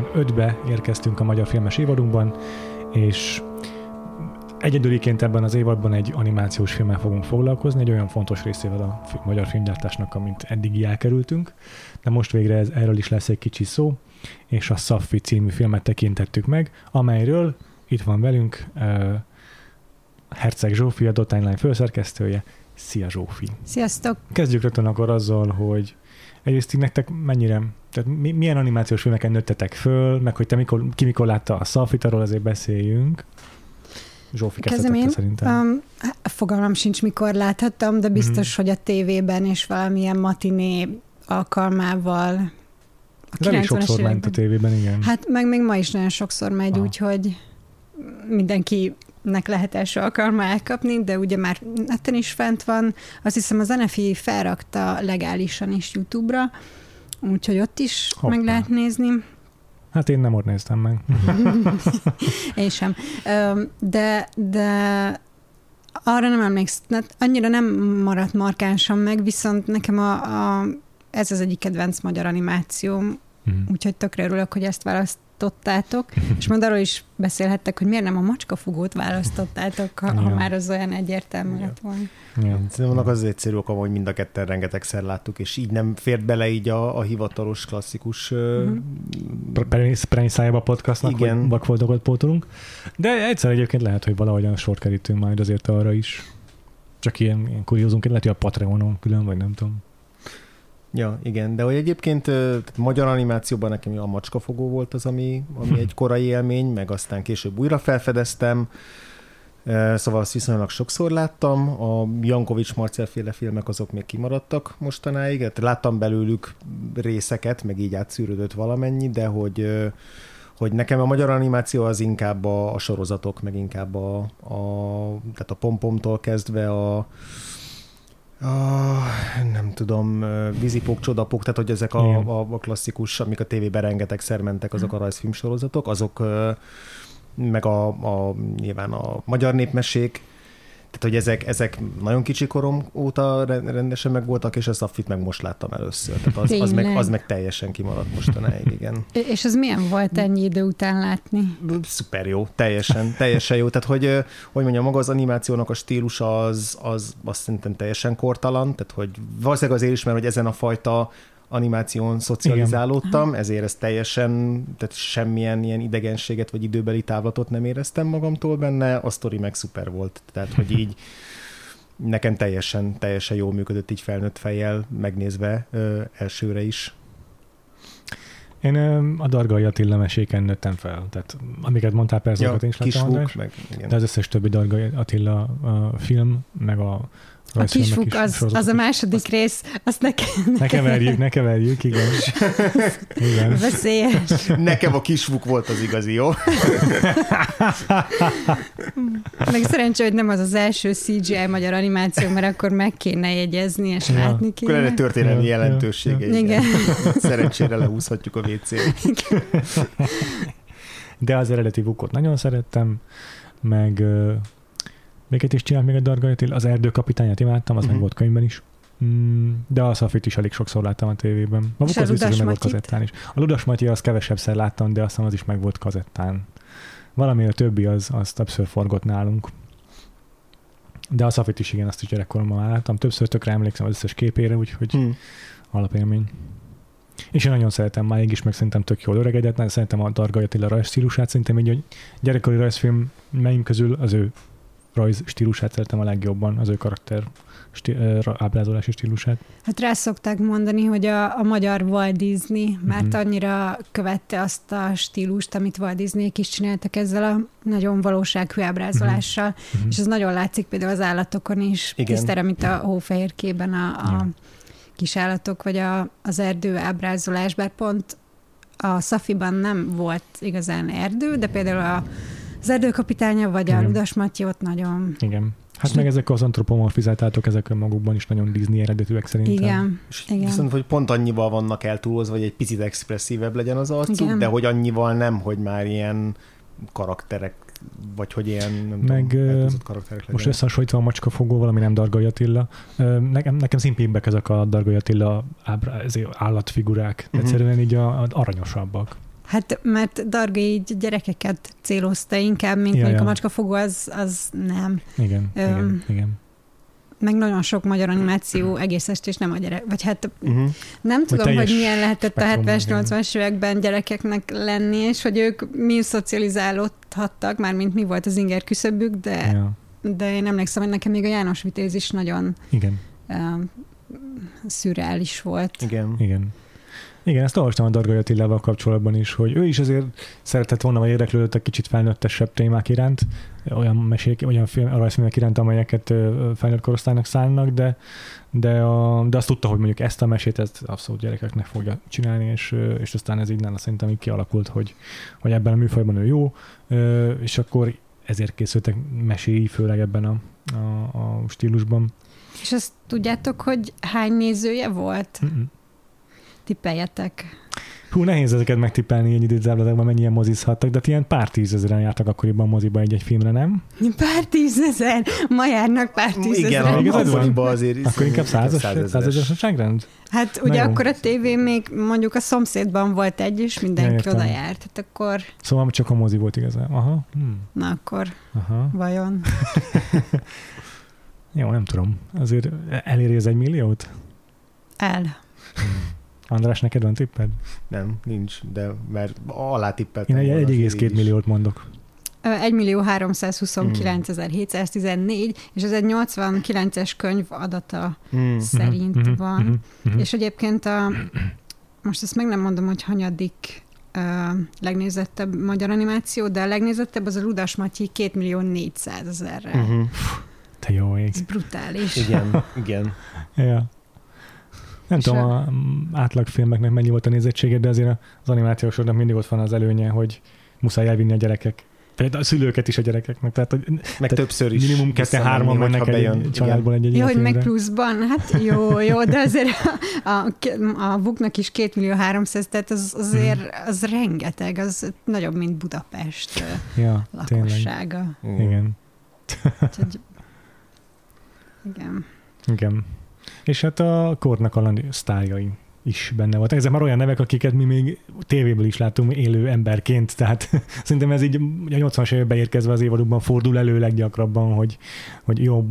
1985-be érkeztünk a magyar filmes évadunkban, és egyedüliként ebben az évadban egy animációs filmmel fogunk foglalkozni, egy olyan fontos részével a magyar filmgyártásnak, amint eddig elkerültünk, de most végre ez, erről is lesz egy kicsi szó, és a Saffi című filmet tekintettük meg, amelyről itt van velünk uh, Herceg Zsófi, a Dottimeline főszerkesztője. Szia Zsófi! Sziasztok! Kezdjük rögtön akkor azzal, hogy egyrészt így nektek mennyire, tehát mi, milyen animációs filmeken nőttetek föl, meg hogy te mikor, ki mikor látta a Szalfit, arról azért beszéljünk. Zsófi kezdett szerintem. Um, fogalmam sincs, mikor láthattam, de biztos, mm-hmm. hogy a tévében és valamilyen matiné alkalmával a de sokszor ment a tévében, igen. Hát meg még ma is nagyon sokszor megy, úgyhogy mindenki nek lehet első alkalma elkapni, de ugye már netten is fent van. Azt hiszem az NFI felrakta legálisan is YouTube-ra, úgyhogy ott is Hoppá. meg lehet nézni. Hát én nem ott néztem meg. én sem. De, de arra nem emlékszem, annyira nem maradt markánsan meg, viszont nekem a, a, ez az egyik kedvenc magyar animációm, mm. úgyhogy tökre örülök, hogy ezt választ, választottátok, és majd arról is beszélhettek, hogy miért nem a macskafugót választottátok, ha, ha már az olyan egyértelmű lett volna. Szerintem vannak az egyszerű oka, hogy mind a ketten rengetegszer láttuk, és így nem fért bele így a, a hivatalos, klasszikus... Premisszájába podcastnak, Igen. hogy vakfoltokat pótolunk. De egyszer egyébként lehet, hogy valahogyan sort kerítünk majd azért arra is. Csak ilyen, ilyen kuriózunként lehet, hogy a Patreonon külön, vagy nem tudom. Ja, igen, de hogy egyébként tehát magyar animációban nekem a macskafogó volt az, ami, ami egy korai élmény, meg aztán később újra felfedeztem, Szóval azt viszonylag sokszor láttam. A Jankovics Marcel féle filmek azok még kimaradtak mostanáig. Hát láttam belőlük részeket, meg így átszűrődött valamennyi, de hogy, hogy nekem a magyar animáció az inkább a, a sorozatok, meg inkább a, a, tehát a pompomtól kezdve a, a, nem tudom, vízipók, csodapók, tehát hogy ezek a, a, a klasszikus, amik a tévében rengeteg mentek, azok a rajzfilmsorozatok, azok meg a, a nyilván a magyar népmesék, tehát, hogy ezek, ezek nagyon kicsi korom óta rendesen megvoltak, és a Safit meg most láttam először. Tehát az, az, meg, az meg teljesen kimaradt mostanáig, igen. És az milyen volt ennyi idő után látni? Szuper jó, teljesen, teljesen jó. Tehát, hogy, hogy mondjam, maga az animációnak a stílusa az, az azt szerintem teljesen kortalan, tehát, hogy valószínűleg azért is, mert hogy ezen a fajta animáción szocializálódtam, Igen. ezért ez teljesen, tehát semmilyen ilyen idegenséget vagy időbeli távlatot nem éreztem magamtól benne, a sztori meg szuper volt, tehát hogy így nekem teljesen, teljesen jól működött így felnőtt fejjel megnézve ö, elsőre is. Én a Dargai Attila meséken nőttem fel, tehát amiket mondtál persze, ja, én is láttam, meg, igen. de az összes többi Dargai Attila a film, meg a a kisfuk az, az a második azt, rész, azt nekem... Ne keverjük, ne keverjük, igen. igen. Veszélyes. Nekem a kisfuk volt az igazi, jó? Meg szerencsé, hogy nem az az első CGI magyar animáció, mert akkor meg kéne jegyezni, és ja. látni kéne. Lenne történelmi ja, jelentősége. Ja. Igen. Szerencsére lehúzhatjuk a WC-t. De az eredeti vukot nagyon szerettem, meg Miket is csinált még a Darga Az erdőkapitányát imádtam, az uh-huh. meg volt könyvben is. Mm, de a Szafit is elég sokszor láttam a tévében. A az biztos, meg volt kazettán is. A Ludas Matyi az kevesebbszer láttam, de aztán az is meg volt kazettán. Valami a többi az, az többször forgott nálunk. De a Szafit is igen, azt is gyerekkoromban láttam. Többször tökre emlékszem az összes képére, úgyhogy hmm. alapélmény. És én nagyon szeretem máig is, meg szerintem tök jól öregedett, szeretem a Darga Attila rajzstílusát, szerintem így, hogy gyerekkori rajzfilm melyik közül az ő rajz stílusát szeretem a legjobban, az ő karakter stí, ábrázolási stílusát. Hát rá szokták mondani, hogy a, a magyar Walt Disney, mert uh-huh. annyira követte azt a stílust, amit Walt disney is csináltak ezzel a nagyon valósághű ábrázolással, uh-huh. és ez nagyon látszik például az állatokon is, tisztára, mint a hófehérkében a, a ja. kis állatok, vagy a, az erdő ábrázolás, bár pont a Szafiban nem volt igazán erdő, de például a, az erdőkapitánya, vagy Igen. a Ludas Matyi ott nagyon... Igen. Hát meg ezek az antropomorfizáltátok, ezek önmagukban is nagyon Disney eredetűek szerintem. Igen. És Igen. Viszont, hogy pont annyival vannak eltúlozva, hogy egy picit expresszívebb legyen az arcuk, Igen. de hogy annyival nem, hogy már ilyen karakterek vagy hogy ilyen nem meg, tudom, karakterek Most összehasonlítva a macska fogó, valami nem Dargai Attila. Nekem, nekem szimpibbek ezek a Dargai Attila ábra, állatfigurák. Uh-huh. Egyszerűen így a, a aranyosabbak. Hát, mert Darga így gyerekeket célozta inkább, mint ja, mondjuk ja. a macskafogó, az, az nem. Igen, Öm, igen, igen. Meg nagyon sok magyar animáció egész és nem a gyerek. Vagy hát uh-huh. nem tudom, hogy, hogy milyen lehetett a 70-80-as években gyerekeknek lenni, és hogy ők mi szocializálódhattak, már mint mi volt az inger küszöbük, de, ja. de én emlékszem, hogy nekem még a János Vitéz is nagyon igen. Uh, szürreális volt. Igen. Igen. Igen, ezt olvastam a Dargai Attilával kapcsolatban is, hogy ő is azért szeretett volna, vagy érdeklődött egy kicsit felnőttesebb témák iránt, olyan mesék, olyan film, rajzfilmek iránt, amelyeket felnőtt korosztálynak szállnak, de, de, a, de azt tudta, hogy mondjuk ezt a mesét ezt abszolút gyerekeknek fogja csinálni, és, és aztán ez így nála szerintem így kialakult, hogy, hogy ebben a műfajban ő jó, és akkor ezért készültek meséi, főleg ebben a, a, a stílusban. És azt tudjátok, hogy hány nézője volt? Mm-mm. Tippeljetek. Hú, nehéz ezeket megtippelni egy időtáblatokban, mennyien mozizhattak, de ilyen pár tízezeren jártak akkoriban moziba egy-egy filmre, nem? Pár tízezer? Ma járnak pár tízezer. Igen, a moziba azért. Akkor inkább százas, százas nagyságrend? Hát ugye akkor a tévé még mondjuk a szomszédban volt egy, és mindenki ja, oda járt. Hát akkor... Szóval csak a mozi volt igazán. Aha. Hmm. Na akkor Aha. vajon? jó, nem tudom. Azért eléri ez egy milliót? El. Hmm. András, neked van tipped? Nem, nincs, de mert alá tippeltem. Én egy 1,2 milliót mondok. 1 millió 329 714, és ez egy 89-es könyv adata mm. szerint mm-hmm. van. Mm-hmm. És egyébként a, most ezt meg nem mondom, hogy hanyadik uh, legnézettebb magyar animáció, de a legnézettebb az a Ludas Matyi 2 millió 400 ezerre. Mm-hmm. Te jó ég. Ez brutális. Igen, igen. ja. Nem tudom, a átlagfilmeknek mennyi volt a nézettsége, de azért az animációsoknak mindig ott van az előnye, hogy muszáj elvinni a gyerekek. Például a szülőket is a gyerekeknek. Tehát, hogy, meg tehát többször is. Minimum kette hárman mennek egy családból egy, egy Jó, hogy meg pluszban, hát jó, jó, de azért a, a, a Buknak is 2 millió 300, tehát az, azért mhm. az rengeteg, az nagyobb, mint Budapest ja, lakossága. Tényleg. Igen. Úgyhogy, igen. Igen. És hát a kornak a sztárjai is benne volt. Ezek már olyan nevek, akiket mi még tévéből is látunk élő emberként, tehát szerintem ez így a 80-as években érkezve az évadukban fordul elő leggyakrabban, hogy, hogy jó,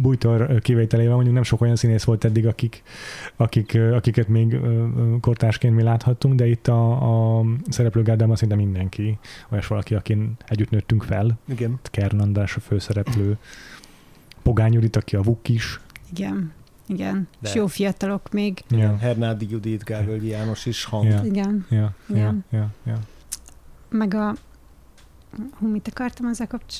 Bújtor kivételével mondjuk nem sok olyan színész volt eddig, akik, akik, akiket még kortársként mi láthattunk, de itt a, a szereplőgárdában szinte mindenki, olyas valaki, akin együtt nőttünk fel. Igen. Kern András a főszereplő, Pogány Judit, aki a Vuk is. Igen. Igen, De. és jó fiatalok még. Igen, Hernádi Judit, Gávölgyi János is hang. Ja. Igen. Ja, Igen. Ja, ja, ja. Meg a... Hú, mit akartam ezzel kapcs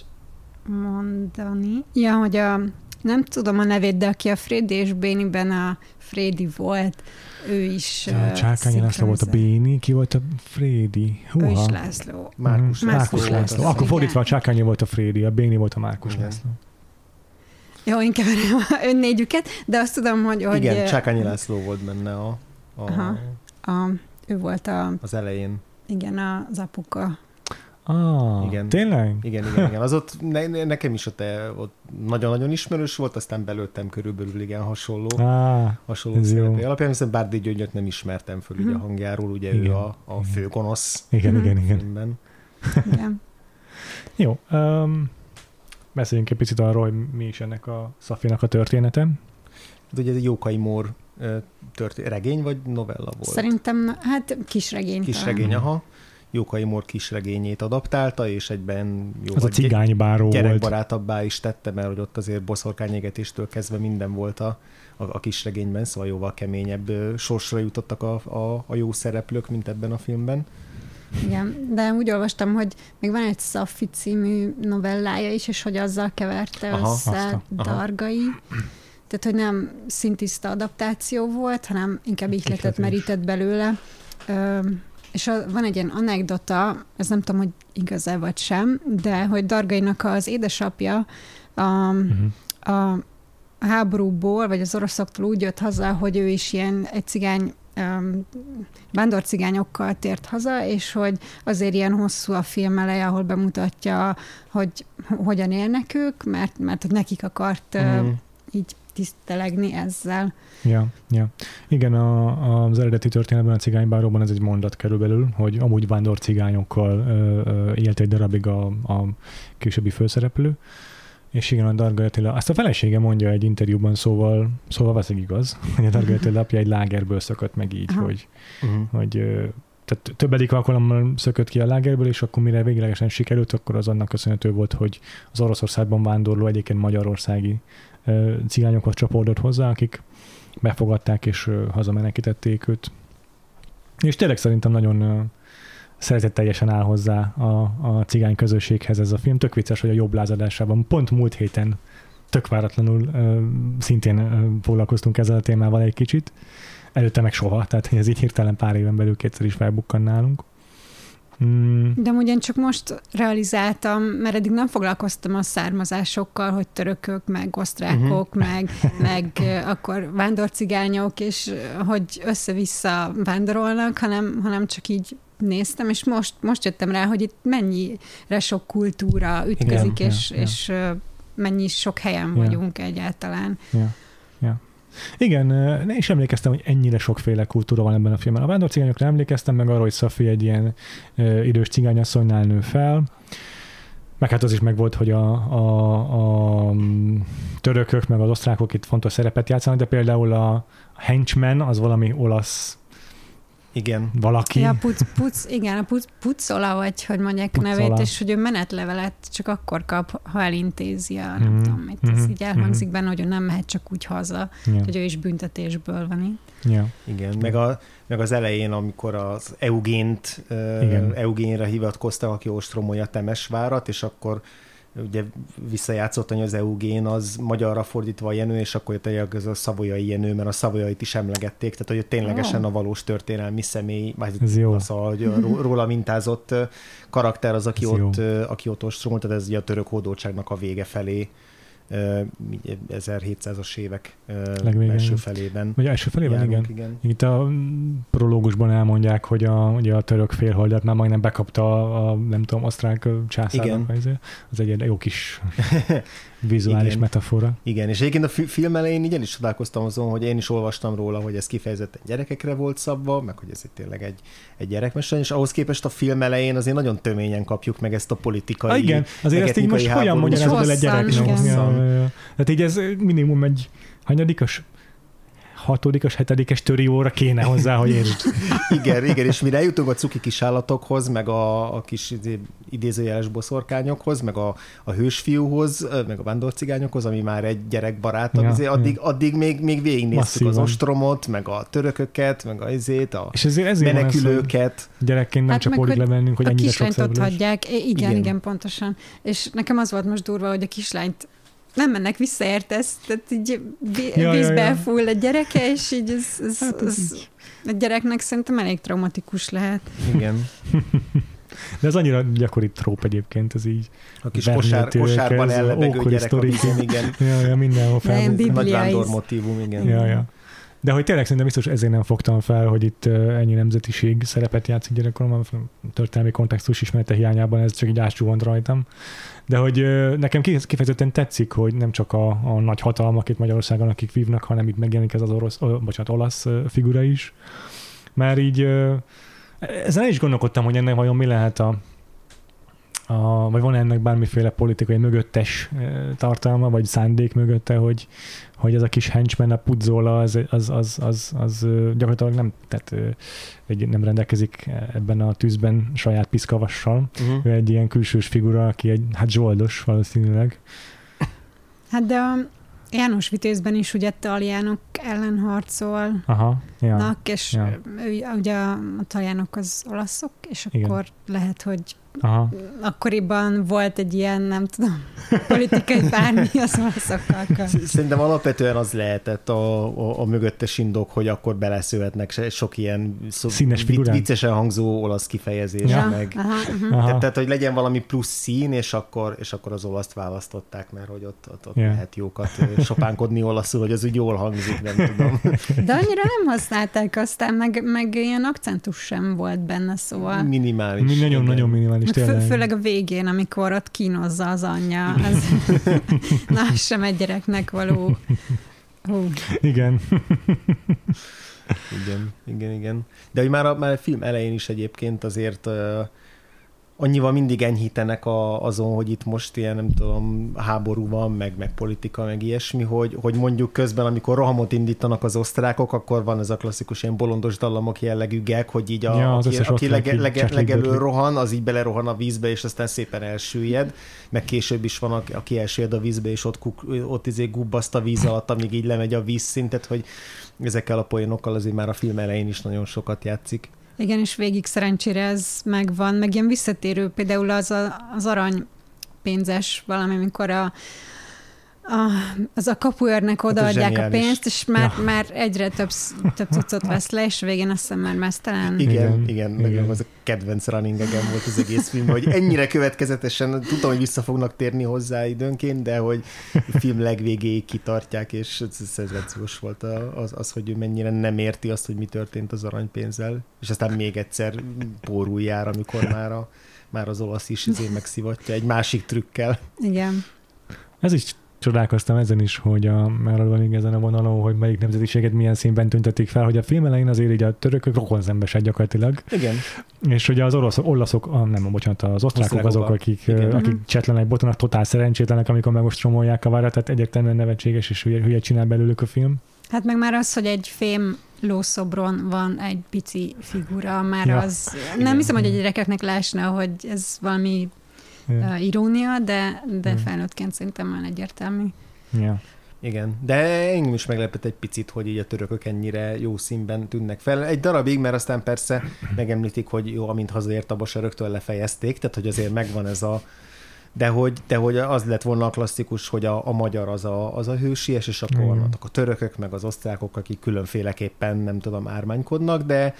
mondani? Ja, hogy a... Nem tudom a nevét, de aki a Freddy és Béniben a Freddy volt, ő is ja, Csákányi László volt a Béni, ki volt a Freddy? Húha. Ő is László. Márkus, Márkus László. László. László. Akkor fordítva a Csákányi volt a Freddy, a Béni volt a Márkus Igen. László. Jó, én keverem önnégyüket, de azt tudom, hogy... hogy Igen, Csákányi László volt benne a... a, aha, a ő volt a... Az elején. Igen, az apuka. Ah, igen. tényleg? Igen, igen, igen. Az ott ne, nekem is ott, ott nagyon-nagyon ismerős volt, aztán belőttem körülbelül igen hasonló. Ah, hasonló szerepé alapján, hiszen Bárdi Gyöngyöt nem ismertem föl ugye a mhm. hangjáról, ugye igen, ő a, a főgonosz. Igen, igen, igen. igen. Jó. Um, beszéljünk egy picit arról, hogy mi is ennek a Szafinak a története. Hát ugye ez egy Jókai Mór történet, regény vagy novella volt? Szerintem, hát kis regény. Kis regény, aha. Jókai Mór kisregényét adaptálta, és egyben jó Az a cigánybáró volt. gyerekbarátabbá is tette, mert hogy ott azért boszorkányégetéstől kezdve minden volt a, a, a kisregényben, szóval jóval keményebb sorsra jutottak a, a, a jó szereplők, mint ebben a filmben. Igen, de úgy olvastam, hogy még van egy Szaffi című novellája is, és hogy azzal keverte Aha, össze azt a- aha. Dargai. Tehát, hogy nem szintiszta adaptáció volt, hanem inkább ihletet merített belőle. Ö, és a, van egy ilyen anekdota, ez nem tudom, hogy igaz-e vagy sem, de hogy Dargainak az édesapja a, Mhm. a háborúból, vagy az oroszoktól úgy jött haza, hogy ő is ilyen egy cigány vándorcigányokkal tért haza, és hogy azért ilyen hosszú a film eleje, ahol bemutatja, hogy hogyan élnek ők, mert, mert hogy nekik akart Mm. így tisztelegni ezzel. Ja, ja. Igen, a, az eredeti történetben a cigánybáróban ez egy mondat kerül belül, hogy amúgy vándor cigányokkal ö, ö, élt egy darabig a, a későbbi főszereplő, és igen, a Darga Attila, azt a felesége mondja egy interjúban, szóval, szóval valószínűleg igaz, hogy a Darga Attila apja egy lágerből szökött meg így, Aha. hogy, Uh-huh. hogy tehát többedik alkalommal szökött ki a lágerből, és akkor mire véglegesen sikerült, akkor az annak köszönhető volt, hogy az Oroszországban vándorló egyébként magyarországi cigányokhoz csapódott hozzá, akik befogadták és hazamenekítették őt. És tényleg szerintem nagyon szeretetteljesen áll hozzá a, a cigány közösséghez ez a film. Tök vicces, hogy a jobb lázadásában pont múlt héten tök váratlanul ö, szintén ö, foglalkoztunk ezzel a témával egy kicsit. Előtte meg soha, tehát ez így hirtelen pár éven belül kétszer is felbukkan nálunk. Mm, De amúgy én csak most realizáltam, mert eddig nem foglalkoztam a származásokkal, hogy törökök, meg osztrákok, Mhm. meg, meg akkor vándorcigányok, és hogy össze-vissza vándorolnak, hanem, hanem csak így néztem, és most, most jöttem rá, hogy itt mennyire sok kultúra ütközik, Igen, és, ja. és ö, mennyi sok helyen Ja. vagyunk egyáltalán. Ja, ja. Igen, ne is emlékeztem, hogy ennyire sokféle kultúra van ebben a filmben. A vándorcigányokra emlékeztem, meg arra, hogy Szafi egy ilyen ö, idős cigányasszonynál nő fel, meg hát az is megvolt, hogy a, a, a mm, törökök, meg az osztrákok itt fontos szerepet játszanak, de például a henchman az valami olasz Igen. valaki. Ja, puc, puc, igen, a puc, pucola, vagy hogy mondják Pucola. nevét, és hogy ő menetlevelet csak akkor kap, ha elintézi a, nem Mhm, tudom mit, ez mhm, így elhangzik benne, hogy ő nem mehet csak úgy haza, Ja, hogy ő is büntetésből van itt. ja. Igen, meg, a, meg az elején, amikor az Eugént, Igen. Igen. Eugénre hivatkoztak, aki ostromolja Temesvárat, és akkor ugye visszajátszott, hogy az Eugén az magyarra fordítva a Jenő, és akkor tényleg ez a szavolyai Jenő, mert a szavolyait is emlegették, tehát hogy ténylegesen a valós történelmi személy, vagy Ez jó. Szóval, hogy róla mintázott karakter az, aki Ez ott, jó. aki ott ostromolt, tehát ez ugye a török hódoltságnak a vége felé, 1700-as évek Legvégén. első felében. Vagy első felében, igen. járunk, igen. Itt a prológusban elmondják, hogy a, ugye a török félholdat már majdnem bekapta a, a nem tudom, osztrák császárnak. Igen. izé. Az egy jó kis vizuális Igen. metafora. Igen, és egyébként a fi- film elején így el is csodálkoztam azon, hogy én is olvastam róla, hogy ez kifejezetten gyerekekre volt szabva, meg hogy ez itt tényleg egy, egy gyerekmese, és ahhoz képest a film elején azért nagyon töményen kapjuk meg ezt a politikai... Ah, igen, azért ezt így most hogyan magyarázod el egy igen. Ja, ja. Tehát így ez minimum egy hanyadikas hatodikas, hetedikes töri óra kéne hozzá, hogy értsd. Igen, igen, és mire eljutunk a cuki kis állatokhoz, meg a, a kis izé, idézőjeles boszorkányokhoz, meg a, a hősfiúhoz, meg a vándorcigányokhoz, ami már egy gyerekbarátabb, Ja, ja, ja. addig, addig még, még végignéztük Masszívan. az ostromot, meg a törököket, meg a izét, a És ezért, ezért van ez, hogy menekülőket. gyerekként nem Hát csak meg, órig hogy levennünk, hogy a ennyire kislányt ott hagyják. Igen. igen, igen, pontosan. És nekem az volt most durva, hogy a kislányt nem mennek vissza, értesz? Tehát így ví- Ja, ja, vízbe ja. a gyereke, és így ez, ez, Hát ez ez a gyereknek szerintem elég traumatikus lehet. Igen. De ez annyira gyakori tróp egyébként, ez így. A kis kosár, kosárban ellebegő gyerek a sztorik. vízen, igen. Ja, ja, mindenhol fel. Nagy vándor is. motívum, igen. Ja, ja. De hogy tényleg szerintem biztos ezért nem fogtam fel, hogy itt ennyi nemzetiség szerepet játszik gyerekkoromban, történelmi kontextus ismerete hiányában ez csak így áscsúvont rajtam. De hogy nekem ki- kifejezetten tetszik, hogy nem csak a, a nagy hatalmak itt Magyarországon, akik vívnak, hanem itt megjelenik ez az orosz, bocsánat, olasz figura is. Mert így ezen is gondolkodtam, hogy ennek vajon mi lehet a, a, vagy van ennek bármiféle politikai mögöttes tartalma, vagy szándék mögötte, hogy, hogy ez a kis henchman, a pudzola, az, az, az, az, az gyakorlatilag nem, tehát egy, nem rendelkezik ebben a tűzben saját piszkavassal. Uh-huh. Ő egy ilyen külsős figura, aki egy, hát zsoldos valószínűleg. Hát de a János Vitézben is ugye taljánok ellen harcol. Aha, ja. és ja. Ő, ugye a taljánok az olaszok, és Igen. akkor lehet, hogy Aha. akkoriban volt egy ilyen, nem tudom, politikai bármi az olaszokkal. Szerintem alapvetően az lehetett a, a, a mögöttes indok, hogy akkor beleszőhetnek sok ilyen szó, Színes figurán. viccesen hangzó olasz kifejezés. Ja. Meg. Aha, uh-huh. aha. Tehát, tehát, hogy legyen valami plusz szín, és akkor, és akkor az olaszt választották, mert hogy ott, ott, ott yeah. lehet jókat sopánkodni olaszul, hogy az úgy jól hangzik, nem tudom. De annyira nem használták aztán, meg, meg ilyen akcentus sem volt benne, szóval. Minimális. Nagyon-nagyon minimális zseniális, tényleg. Fő, főleg a végén, amikor ott kínozza az anyja, ez, na, sem egy gyereknek való. Hú. Igen. igen, igen, igen. De hogy már a, már a film elején is egyébként azért uh, annyival mindig enyhítenek a, azon, hogy itt most ilyen, nem tudom, háború van, meg, meg politika, meg ilyesmi, hogy, hogy mondjuk közben, amikor rohamot indítanak az osztrákok, akkor van ez a klasszikus ilyen bolondos dallamok jellegű geg, hogy így a, ja, aki, aki lege, lege, legelő rohan, az így belerohan a vízbe, és aztán szépen elsüllyed, meg később is van, aki elsüllyed a vízbe, és ott, kuk, ott izé gubbaszt a víz alatt, amíg így lemegy a vízszintet, hogy ezekkel a poénokkal azért már a film elején is nagyon sokat játszik. Igen, és végig szerencsére ez megvan, meg ilyen visszatérő, például az, a, az arany pénzes valami, amikor a, a, az a kapuőrnek hát odaadják hát a pénzt, és már, ja. már egyre több, több cuccot vesz le, és végén azt hiszem már mesztelen. Igen, igen, igen, igen. az a kedvenc running egem volt az egész film, hogy ennyire következetesen, tudom, hogy vissza fognak térni hozzá időnként, de hogy a film legvégéig kitartják, és szenzációs volt az, az, hogy ő mennyire nem érti azt, hogy mi történt az aranypénzzel, és aztán még egyszer pórul jár, amikor már, a, már az olasz is izé megszivatja egy másik trükkel. Igen. Ez is csodálkoztam ezen is, hogy a, maradva ezen a vonalon, hogy melyik nemzetiséget milyen színben tüntetik fel, hogy a film elején azért így a törökök rokonzembesek gyakorlatilag. Igen. És hogy az oroszok, olaszok, ah, nem, bocsánat, az osztrákok azok, akik, Igen. akik mhm. csetlenek, botonak, totál szerencsétlenek, amikor megostromolják a várat, tehát egyértelműen nevetséges és hülye, hülye csinál belőlük a film. Hát meg már az, hogy egy fém lószobron van egy pici figura, már ja. az, nem Igen. hiszem, hogy a gyerekeknek leesne, hogy ez valami ja. irónia, de, de felnőttként szerintem már egyértelmű. Ja. Igen, de engem is meglepett egy picit, hogy így a törökök ennyire jó színben tűnnek fel. Egy darabig, mert aztán persze megemlítik, hogy jó, amint hazaért a rögtön lefejezték, tehát hogy azért megvan ez a de hogy, de hogy az lett volna a klasszikus, hogy a, a magyar az a, az a hősies, és akkor vannak a törökök, meg az osztrákok, akik különféleképpen, nem tudom, ármánykodnak, de,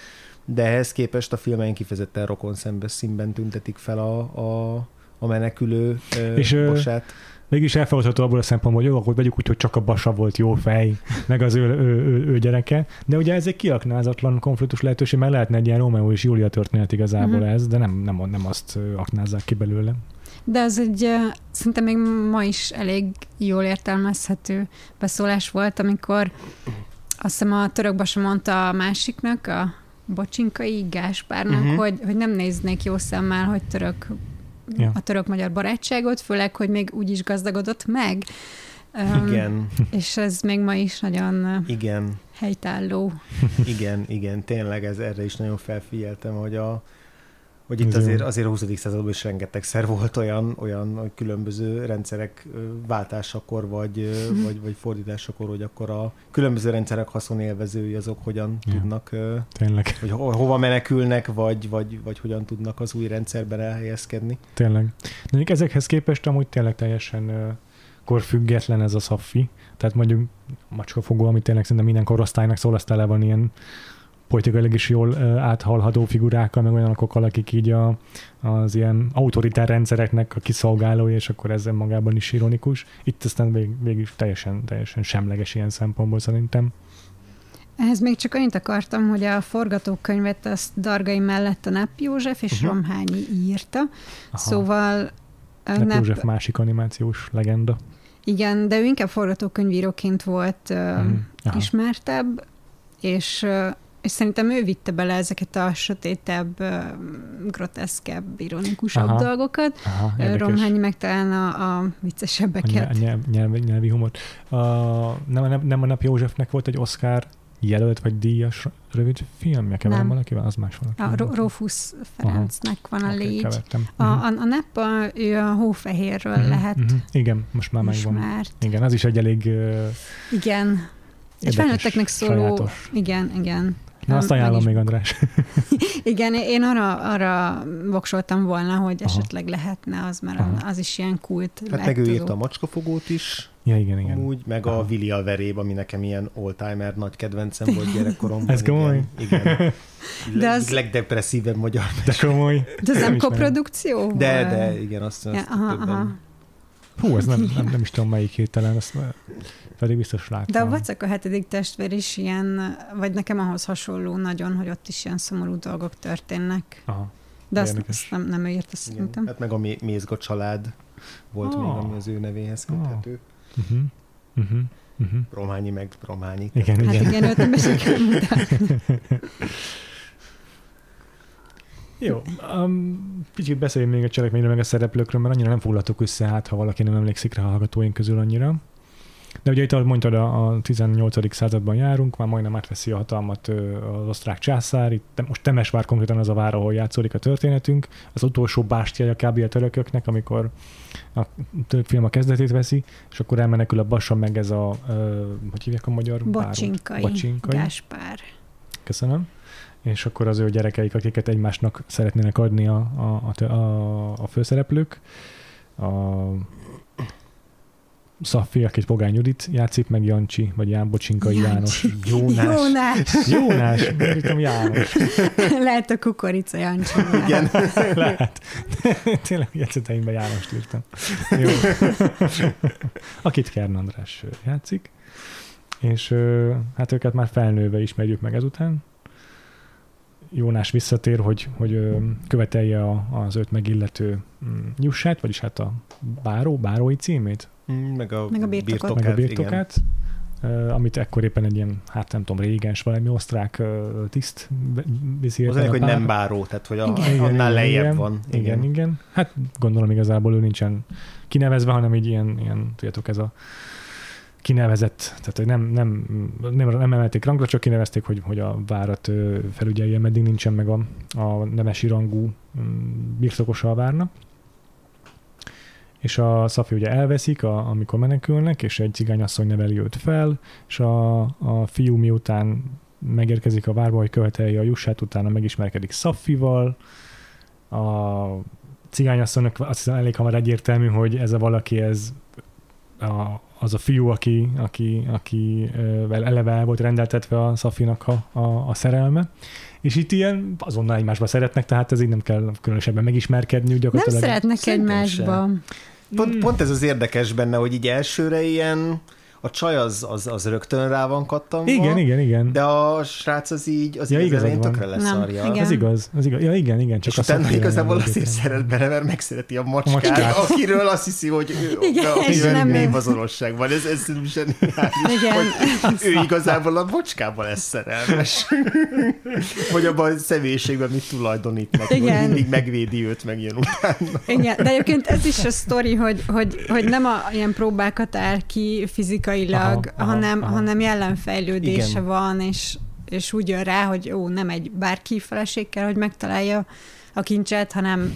de ehhez képest a filmein kifejezetten rokon szembes színben tüntetik fel a, a, a menekülő és, bosát. Mégis elfogadható abból a szempontból, hogy jó, akkor vegyük úgy, hogy csak a Basa volt jó fej, meg az ő, ő, ő, ő gyereke. De ugye ez egy kiaknázatlan konfliktus lehetőség, mert lehetne egy ilyen Romeo és Júlia történet igazából uh-huh. ez, de nem, nem, nem azt aknázzák ki belőle. De az egy szinte még ma is elég jól értelmezhető beszólás volt, amikor azt hiszem a török Basa mondta a másiknak, a Bocsinkai Gáspárnak, uh-huh. hogy, hogy nem néznék jó szemmel, hogy török ja. a török-magyar barátságot, főleg, hogy még úgy is gazdagodott meg. Igen. Um, és ez még ma is nagyon igen. helytálló. Igen, igen, tényleg ez, erre is nagyon felfigyeltem, hogy a, hogy itt azért, azért a 20. században is rengetegszer volt olyan, olyan különböző rendszerek váltásakor, vagy, vagy, vagy fordításakor, hogy akkor a különböző rendszerek haszonélvezői azok hogyan ja. tudnak, Tényleg. hogy ho- hova menekülnek, vagy, vagy, vagy hogyan tudnak az új rendszerben elhelyezkedni. Tényleg. De ezekhez képest amúgy tényleg teljesen korfüggetlen ez a szaffi. Tehát mondjuk macskafogó, amit tényleg szerintem minden korosztálynak szól, azt tele van ilyen politikailag is jól áthalható figurákkal, meg olyanokkal, akik így a, az ilyen autoritár rendszereknek a kiszolgálói, és akkor ezzel magában is ironikus. Itt aztán vég, végül is teljesen, teljesen semleges ilyen szempontból szerintem. Ehhez még csak annyit akartam, hogy a forgatókönyvet azt Dargai mellett a Nap József és uh-huh. Romhányi írta. Aha. Szóval... Nap, Nap József másik animációs legenda. Igen, de ő inkább forgatókönyvíróként volt uh, uh-huh. ismertebb, és és szerintem ő vitte bele ezeket a sötétebb, groteszkebb, ironikusabb Aha. dolgokat. Aha, érdekes. Romhányi meg talán a, a A viccesebbeket. nyelv, nyelv, nyelvi, humor. A, nem, a nap, nem a Nap Józsefnek volt egy Oscar jelölt vagy díjas rövid filmje? Keverem Nem. valakivel? Az más valaki. A Rófusz Ferencnek van a Oké, légy. kevertem. A, Mhm. a, a a, ő a hófehérről Mhm, lehet mhm. Igen, most már megvan. ismert. Igen, az is egy elég uh, Igen. Egy érdekes, felnőtteknek szóló... sajátos. Igen, igen. Na, azt ajánlom is- még, András. Igen, én arra, arra voksoltam volna, hogy Aha. esetleg lehetne az, mert Aha. az is ilyen kult. Hát meg ő írta a macskafogót is, Ja, igen, igen. amúgy, meg Aha. a Willi a veréb, ami nekem ilyen oldtimer nagy kedvencem volt gyerekkoromban. Ez komoly? Igen. igen. De az- legdepresszívebb magyar. De komoly. De ez nem koprodukció? De, de igen, azt, azt Ja, aha, többen. aha. Hú, ez nem, nem, nem is tudom melyik hételen, ezt már- pedig biztos láttam. De a Vacak a hetedik testvér is ilyen, vagy nekem ahhoz hasonló nagyon, hogy ott is ilyen szomorú dolgok történnek. Aha. De azt, azt nem, nem ő írta szerintem. Hát meg a Mé- Mézga család volt Ah. még, ami az ő nevéhez köthető. Uh-huh. Uh-huh. Uh-huh. Rományi meg Rományi. Igen, Hát igen. igen, őt nem is. Jó, um, kicsit beszéljünk még a cselekményről, meg a szereplőkről, mert annyira nem foglaltuk össze, hát ha valaki nem emlékszik rá a hallgatóink közül annyira. De ugye itt, ahogy mondtad, a, a 18. században járunk, már majdnem átveszi a hatalmat az osztrák császár, itt most Temesvár konkrétan az a vár, ahol játszódik a történetünk, az utolsó bástyája kb. a törököknek, amikor a film a kezdetét veszi, és akkor elmenekül a Bassa meg ez a, hogy hívják a magyar? Bocsinkai, Bocsinkai. Gáspár. Köszönöm. És akkor az ő gyerekeik, akiket egymásnak szeretnének adni a, a, a, a, főszereplők. A Szaffi, akit Pogány Judit játszik, meg Jancsi, vagy Ján Bocsinkai János. Jónás. Jónás. Jónás, írtam János. Lehet a kukorica Jancsi. Igen. Lehet. Tényleg jegyzeteimben Jánost írtam. Jó. Akit Kern András játszik. És hát őket már felnőve ismerjük meg ezután. Jónás visszatér, hogy, hogy követelje a, az őt megillető mm, jussát, vagyis hát a báró, bárói címét, Mm, Meg a, Meg a birtokot. meg a igen. birtokát, amit ekkor éppen egy ilyen, hát nem tudom, régens, valami osztrák tiszt viszi Az éppen hogy nem báró, tehát hogy a, Igen. annál lejjebb igen, van. Igen, igen, igen. Hát gondolom igazából ő nincsen kinevezve, hanem így ilyen, ilyen tudjátok, ez a kinevezett, tehát hogy nem, nem, nem, nem emelték rangra, csak kinevezték, hogy, hogy a várat felügyelje, meddig nincsen meg a, a nemesi rangú mm, birtokosa a várnak. És a Szafi ugye elveszik, a, amikor menekülnek, és egy cigányasszony neveli őt fel, és a, a fiú miután megérkezik a várba, hogy követelje a jussát, utána megismerkedik Szaffival, a cigányasszonynak azt hiszem elég hamar egyértelmű, hogy ez a valaki, ez a, az a fiú, aki, aki, aki eleve el volt rendeltetve a Szafinak a, a, a szerelme. És itt ilyen azonnal egymásba szeretnek, tehát ez így nem kell különösebben megismerkedni. Nem Gyakorlatilag szeretnek Szerintem egymásba. Pont, Mm. pont ez az érdekes benne, hogy így elsőre ilyen a csaj az, az, az rögtön rá van kattanva, Igen, igen, igen. de a srác az így, az Ja, ja, igazad tökre Nem, leszarja. igen. Ez igaz, ez igaz. Ja, igen, igen. Csak és a utána igazából azért szeret bele, mert megszereti a macskát, macskát. akiről azt hiszi, hogy ő, Igen, a, és nem névazonosság van. Ez, ez zseniális. Igen. Ő igazából a macskában lesz szerelmes. Vagy abban a személyiségben mit tulajdonít neki, hogy mindig megvédi őt, meg jön utána. Igen, de egyébként ez is a sztori, hogy, hogy, hogy nem a ilyen próbákat áll ki fizikailag, Aha, aha, hanem, aha. hanem jelenfejlődése Igen. van, és, és úgy jön rá, hogy ó, nem egy bárki feleség kell, hogy megtalálja a kincset, hanem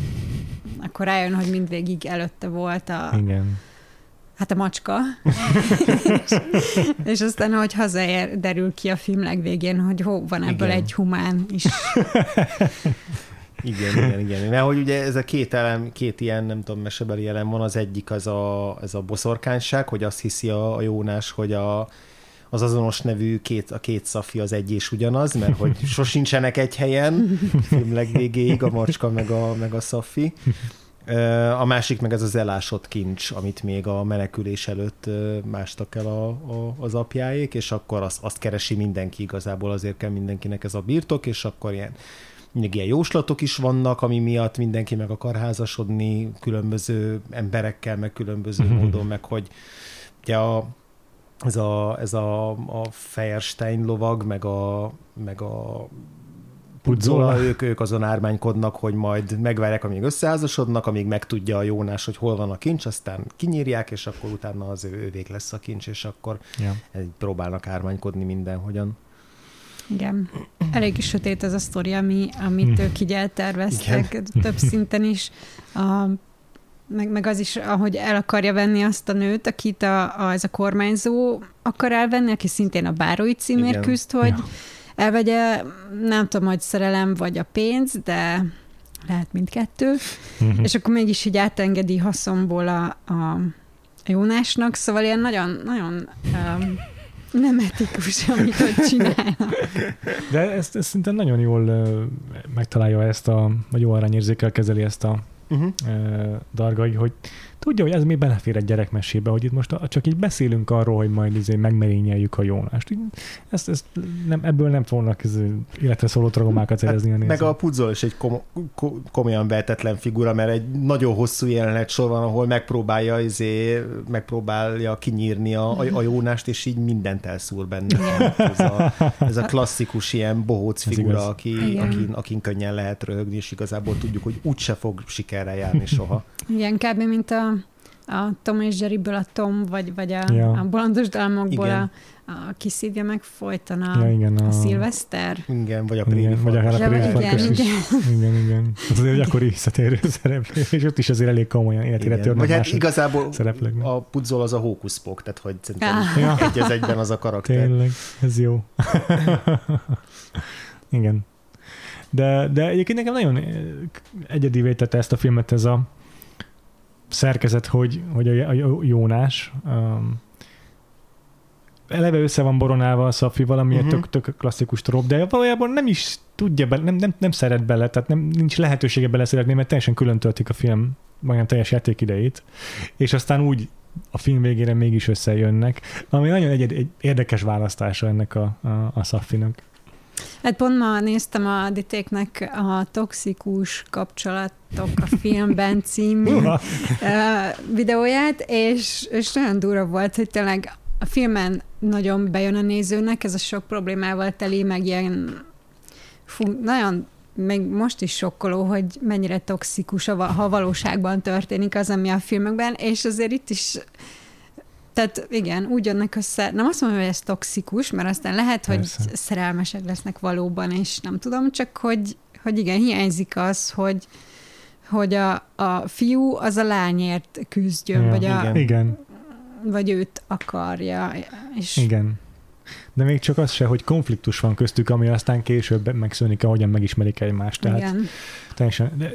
akkor rájön, hogy mindvégig előtte volt a, Igen. hát a macska. és, és aztán, hogy hazaér, derül ki a film legvégén, hogy hó, van ebből Igen. egy humán is. Igen, igen, igen. Mert hogy ugye ez a két elem, két ilyen, nem tudom, mesebeli elem van, az egyik az a, ez a boszorkányság, hogy azt hiszi a, a Jónás, hogy a, az azonos nevű két, a két szafi az egy és ugyanaz, mert hogy sosincsenek egy helyen, film legvégéig, a macska meg a, meg a szafi. A másik meg ez az elásott kincs, amit még a menekülés előtt mástak el a, a, az apjáék, és akkor azt, azt keresi mindenki igazából, azért kell mindenkinek ez a birtok, és akkor ilyen mindig ilyen jóslatok is vannak, ami miatt mindenki meg akar házasodni különböző emberekkel, meg különböző Mhm. módon, meg hogy ugye a ez a, ez a, a Feierstein lovag, meg a, meg a Pudzola, ők, ők azon ármánykodnak, hogy majd megvárják, amíg összeházasodnak, amíg megtudja a Jónás, hogy hol van a kincs, aztán kinyírják, és akkor utána az ő, ővék lesz a kincs, és akkor ja. próbálnak ármánykodni mindenhogyan. Igen. Elég is sötét ez a sztori, ami, amit ők így elterveztek, Igen. több szinten is. A, meg, meg az is, ahogy el akarja venni azt a nőt, akit a, a, ez a kormányzó akar elvenni, aki szintén a Bárói címért küzd, hogy ja. elvegye, nem tudom, hogy szerelem vagy a pénz, de lehet mindkettő, uh-huh. és akkor mégis így átengedi haszonból a, a Jónásnak, szóval ilyen nagyon, nagyon um, nem etikus, amit ott csinálnak. De ezt, ezt szinte nagyon jól megtalálja ezt a, vagy jó arányérzékkel kezeli ezt a uh-huh. uh, dargai, hogy tudja, hogy ez mi belefér egy gyerekmesébe, hogy itt most csak így beszélünk arról, hogy majd izé megmerényeljük a Jónást. Ezt, ezt nem, ebből nem fognak életre szóló tragomákat hát szerezni hát, a Meg a Puzzol is egy kom- kom- komolyan vehetetlen figura, mert egy nagyon hosszú jelenet sor van, ahol megpróbálja, izé, megpróbálja kinyírni a, a, a Jónást, és így mindent elszúr benne. ez, a, ez a klasszikus ilyen bohóc figura, aki, akin, akin könnyen lehet röhögni, és igazából tudjuk, hogy úgyse fog sikerrel járni soha. Igen, kb. mint a a Tom és Jerryből a Tom, vagy, vagy a, ja. a bolondos dalmokból a, a kiszívja meg folyton a, ja, igen, a, a szilveszter. Igen, vagy a Préri Vagy a Préri igen, is. igen. igen, igen. Az azért gyakori visszatérő szereplő, és ott is azért elég komolyan életére törnek Vagy hát igazából szereplőknek. a Puzzol az a hókuszpok, tehát hogy szerintem ja. egy az egyben az a karakter. Tényleg, ez jó. igen. De, de egyébként nekem nagyon egyedivé tette ezt a filmet ez a szerkezet, hogy, hogy a, Jónás um, eleve össze van boronálva a Szafival, ami uh-huh. egy tök, tök klasszikus trop, de valójában nem is tudja, be, nem, nem, nem szeret bele, tehát nem, nincs lehetősége bele szeretni, mert teljesen külön töltik a film majdnem teljes játékidejét, és aztán úgy a film végére mégis összejönnek, ami nagyon egy, egy érdekes választása ennek a, a, a Szafinak. Hát pont ma néztem a Ditéknek a Toxikus kapcsolatok a filmben című videóját, és, és nagyon durva volt, hogy tényleg a filmen nagyon bejön a nézőnek, ez a sok problémával teli, meg ilyen fú, nagyon még most is sokkoló, hogy mennyire toxikus, ha valóságban történik az, ami a filmekben, és azért itt is tehát igen, úgy jönnek össze, nem azt mondom, hogy ez toxikus, mert aztán lehet, Persze. hogy szerelmesek lesznek valóban, és nem tudom, csak hogy, hogy igen, hiányzik az, hogy, hogy a, a fiú az a lányért küzdjön, ja, vagy, a, igen. vagy őt akarja. És igen. De még csak az se, hogy konfliktus van köztük, ami aztán később megszűnik, ahogyan megismerik egymást. Tehát igen. teljesen, de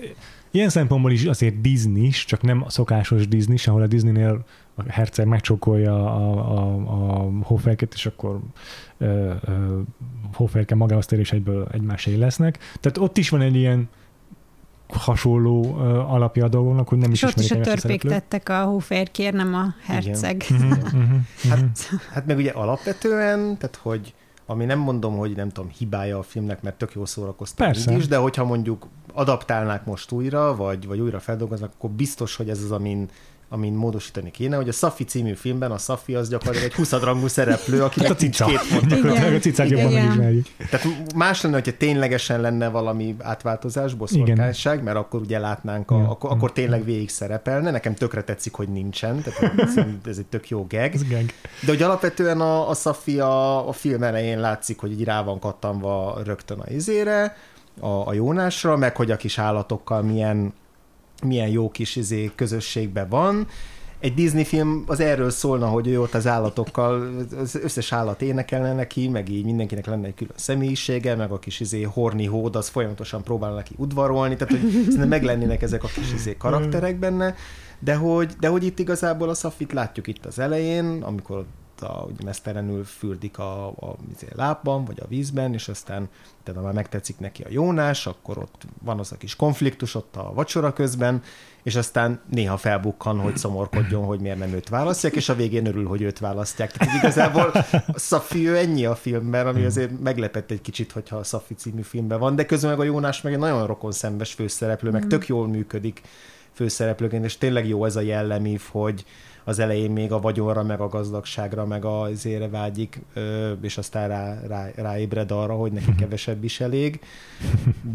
ilyen szempontból is azért Disney csak nem a szokásos Disney, ahol a Disneynél a herceg megcsókolja a, a, a Hoferket, és akkor uh, uh, Hoferke magához tér, és egyből egymásé lesznek. Tehát ott is van egy ilyen hasonló uh, alapja a dolgoknak, hogy nem is és ismerik ott is a törpéktettek a Hoferkér, nem a herceg. Mhm, mhm, mhm. hát, hát meg ugye alapvetően, tehát hogy ami nem mondom, hogy nem tudom, hibája a filmnek, mert tök jó szórakoztam Persze. is, de hogyha mondjuk adaptálnák most újra, vagy, vagy újra feldolgoznak, akkor biztos, hogy ez az, amin amin módosítani kéne, hogy a Safi című filmben a Safi az gyakorlatilag egy 20 rangú szereplő, akinek hát a cica. két mondja. A cicát jobban megismerjük. Tehát más lenne, hogyha ténylegesen lenne valami átváltozás, boszorkányság, mert akkor ugye látnánk, a, ja. akkor, akkor tényleg végig szerepelne. Nekem tökre tetszik, hogy nincsen, tehát ez egy tök jó gag. Ez gag. De hogy alapvetően a, a Safi a, a film elején látszik, hogy így rá van kattanva rögtön a izére, a, a Jónásra, meg hogy a kis állatokkal milyen milyen jó kis izé, közösségben van. Egy Disney film az erről szólna, hogy ő ott az állatokkal, az összes állat énekelne neki, meg így mindenkinek lenne egy külön személyisége, meg a kis izé horni hód, az folyamatosan próbál neki udvarolni, tehát hogy szerintem meglennének ezek a kis izé karakterek benne, de hogy, de hogy itt igazából a Safit látjuk itt az elején, amikor a, ugye mesztelenül fürdik a, a izé, lábban, vagy a vízben, és aztán tehát már megtetszik neki a Jónás, akkor ott van az a kis konfliktus ott a vacsora közben, és aztán néha felbukkan, hogy szomorkodjon, hogy miért nem őt választják, és a végén örül, hogy őt választják. Tehát igazából a Szafi ő ennyi a filmben, ami azért meglepett egy kicsit, hogyha a Szafi című filmben van, de közben meg a Jónás meg egy nagyon rokon szembes főszereplő, meg tök jól működik főszereplőként, és tényleg jó ez a jellemív, hogy, az elején még a vagyonra, meg a gazdagságra, meg a zére vágyik, és aztán rá, rá, ráébred arra, hogy neki kevesebb is elég,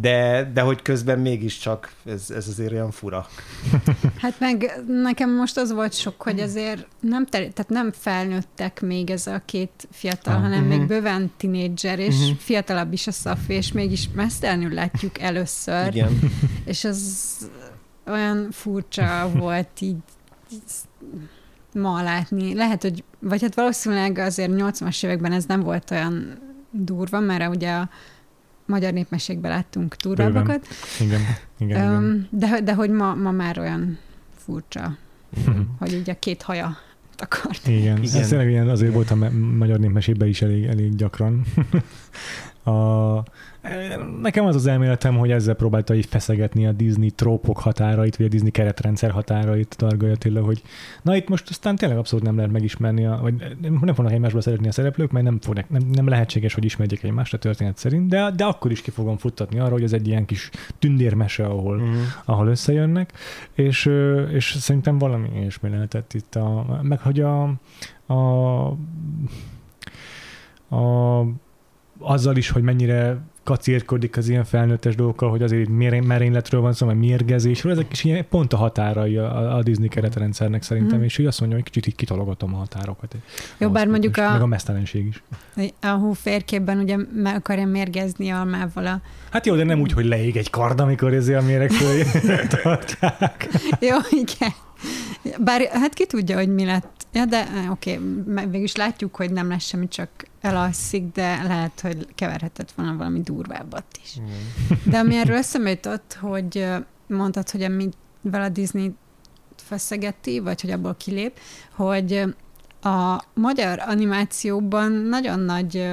de, de hogy közben mégiscsak ez, ez azért olyan fura. Hát meg nekem most az volt sok, hogy azért nem, ter- tehát nem felnőttek még ez a két fiatal, ah, hanem uh-huh. még mhm. bőven tinédzser, és uh-huh. fiatalabb is a Szafi, és mégis mesztelenül látjuk először. Igen. És az olyan furcsa volt így ma látni. Lehet, hogy, vagy hát valószínűleg azért 80-as években ez nem volt olyan durva, mert ugye a magyar népmeségben láttunk durvábbakat. Igen, igen, um, igen. De, de hogy ma, ma már olyan furcsa, hogy így a két haja akart. Igen, igen. ez tényleg ilyen azért volt a magyar népmesében is elég, elég gyakran. a, Nekem az az elméletem, hogy ezzel próbálta így feszegetni a Disney trópok határait, vagy a Disney keretrendszer határait Darga Attila, hogy na itt most aztán tényleg abszolút nem lehet megismerni, a, vagy nem fognak egymásba szeretni a szereplők, mert nem, fognak, nem, nem lehetséges, hogy ismerjék egymást a történet szerint, de, de akkor is ki fogom futtatni arra, hogy ez egy ilyen kis tündérmese, ahol, uh-huh. ahol összejönnek, és, és szerintem valami ilyesmi lehetett itt, a, meg hogy a, a, a azzal is, hogy mennyire kacérkodik az ilyen felnőttes dolgokkal, hogy azért merényletről van szó, vagy mérgezésről, ezek is ilyen pont a határai a, a Disney keretrendszernek szerintem, mm. és így azt mondja, hogy kicsit így kitalogatom a határokat. Jó, bár mondjuk a... Meg a mesztelenség is. A hóférképben ugye meg akarja mérgezni almával a... Hát jó, de nem úgy, hogy leég egy kard, amikor ezért a méreg tartják. jó, igen. Bár hát ki tudja, hogy mi lett. Ja, de eh, oké, okay, végülis látjuk, hogy nem lesz semmi, csak elalszik, de lehet, hogy keverhetett volna valami durvábbat is. De ami erről eszembe jutott, hogy mondtad, hogy amivel a Disney feszegeti, vagy hogy abból kilép, hogy a magyar animációban nagyon nagy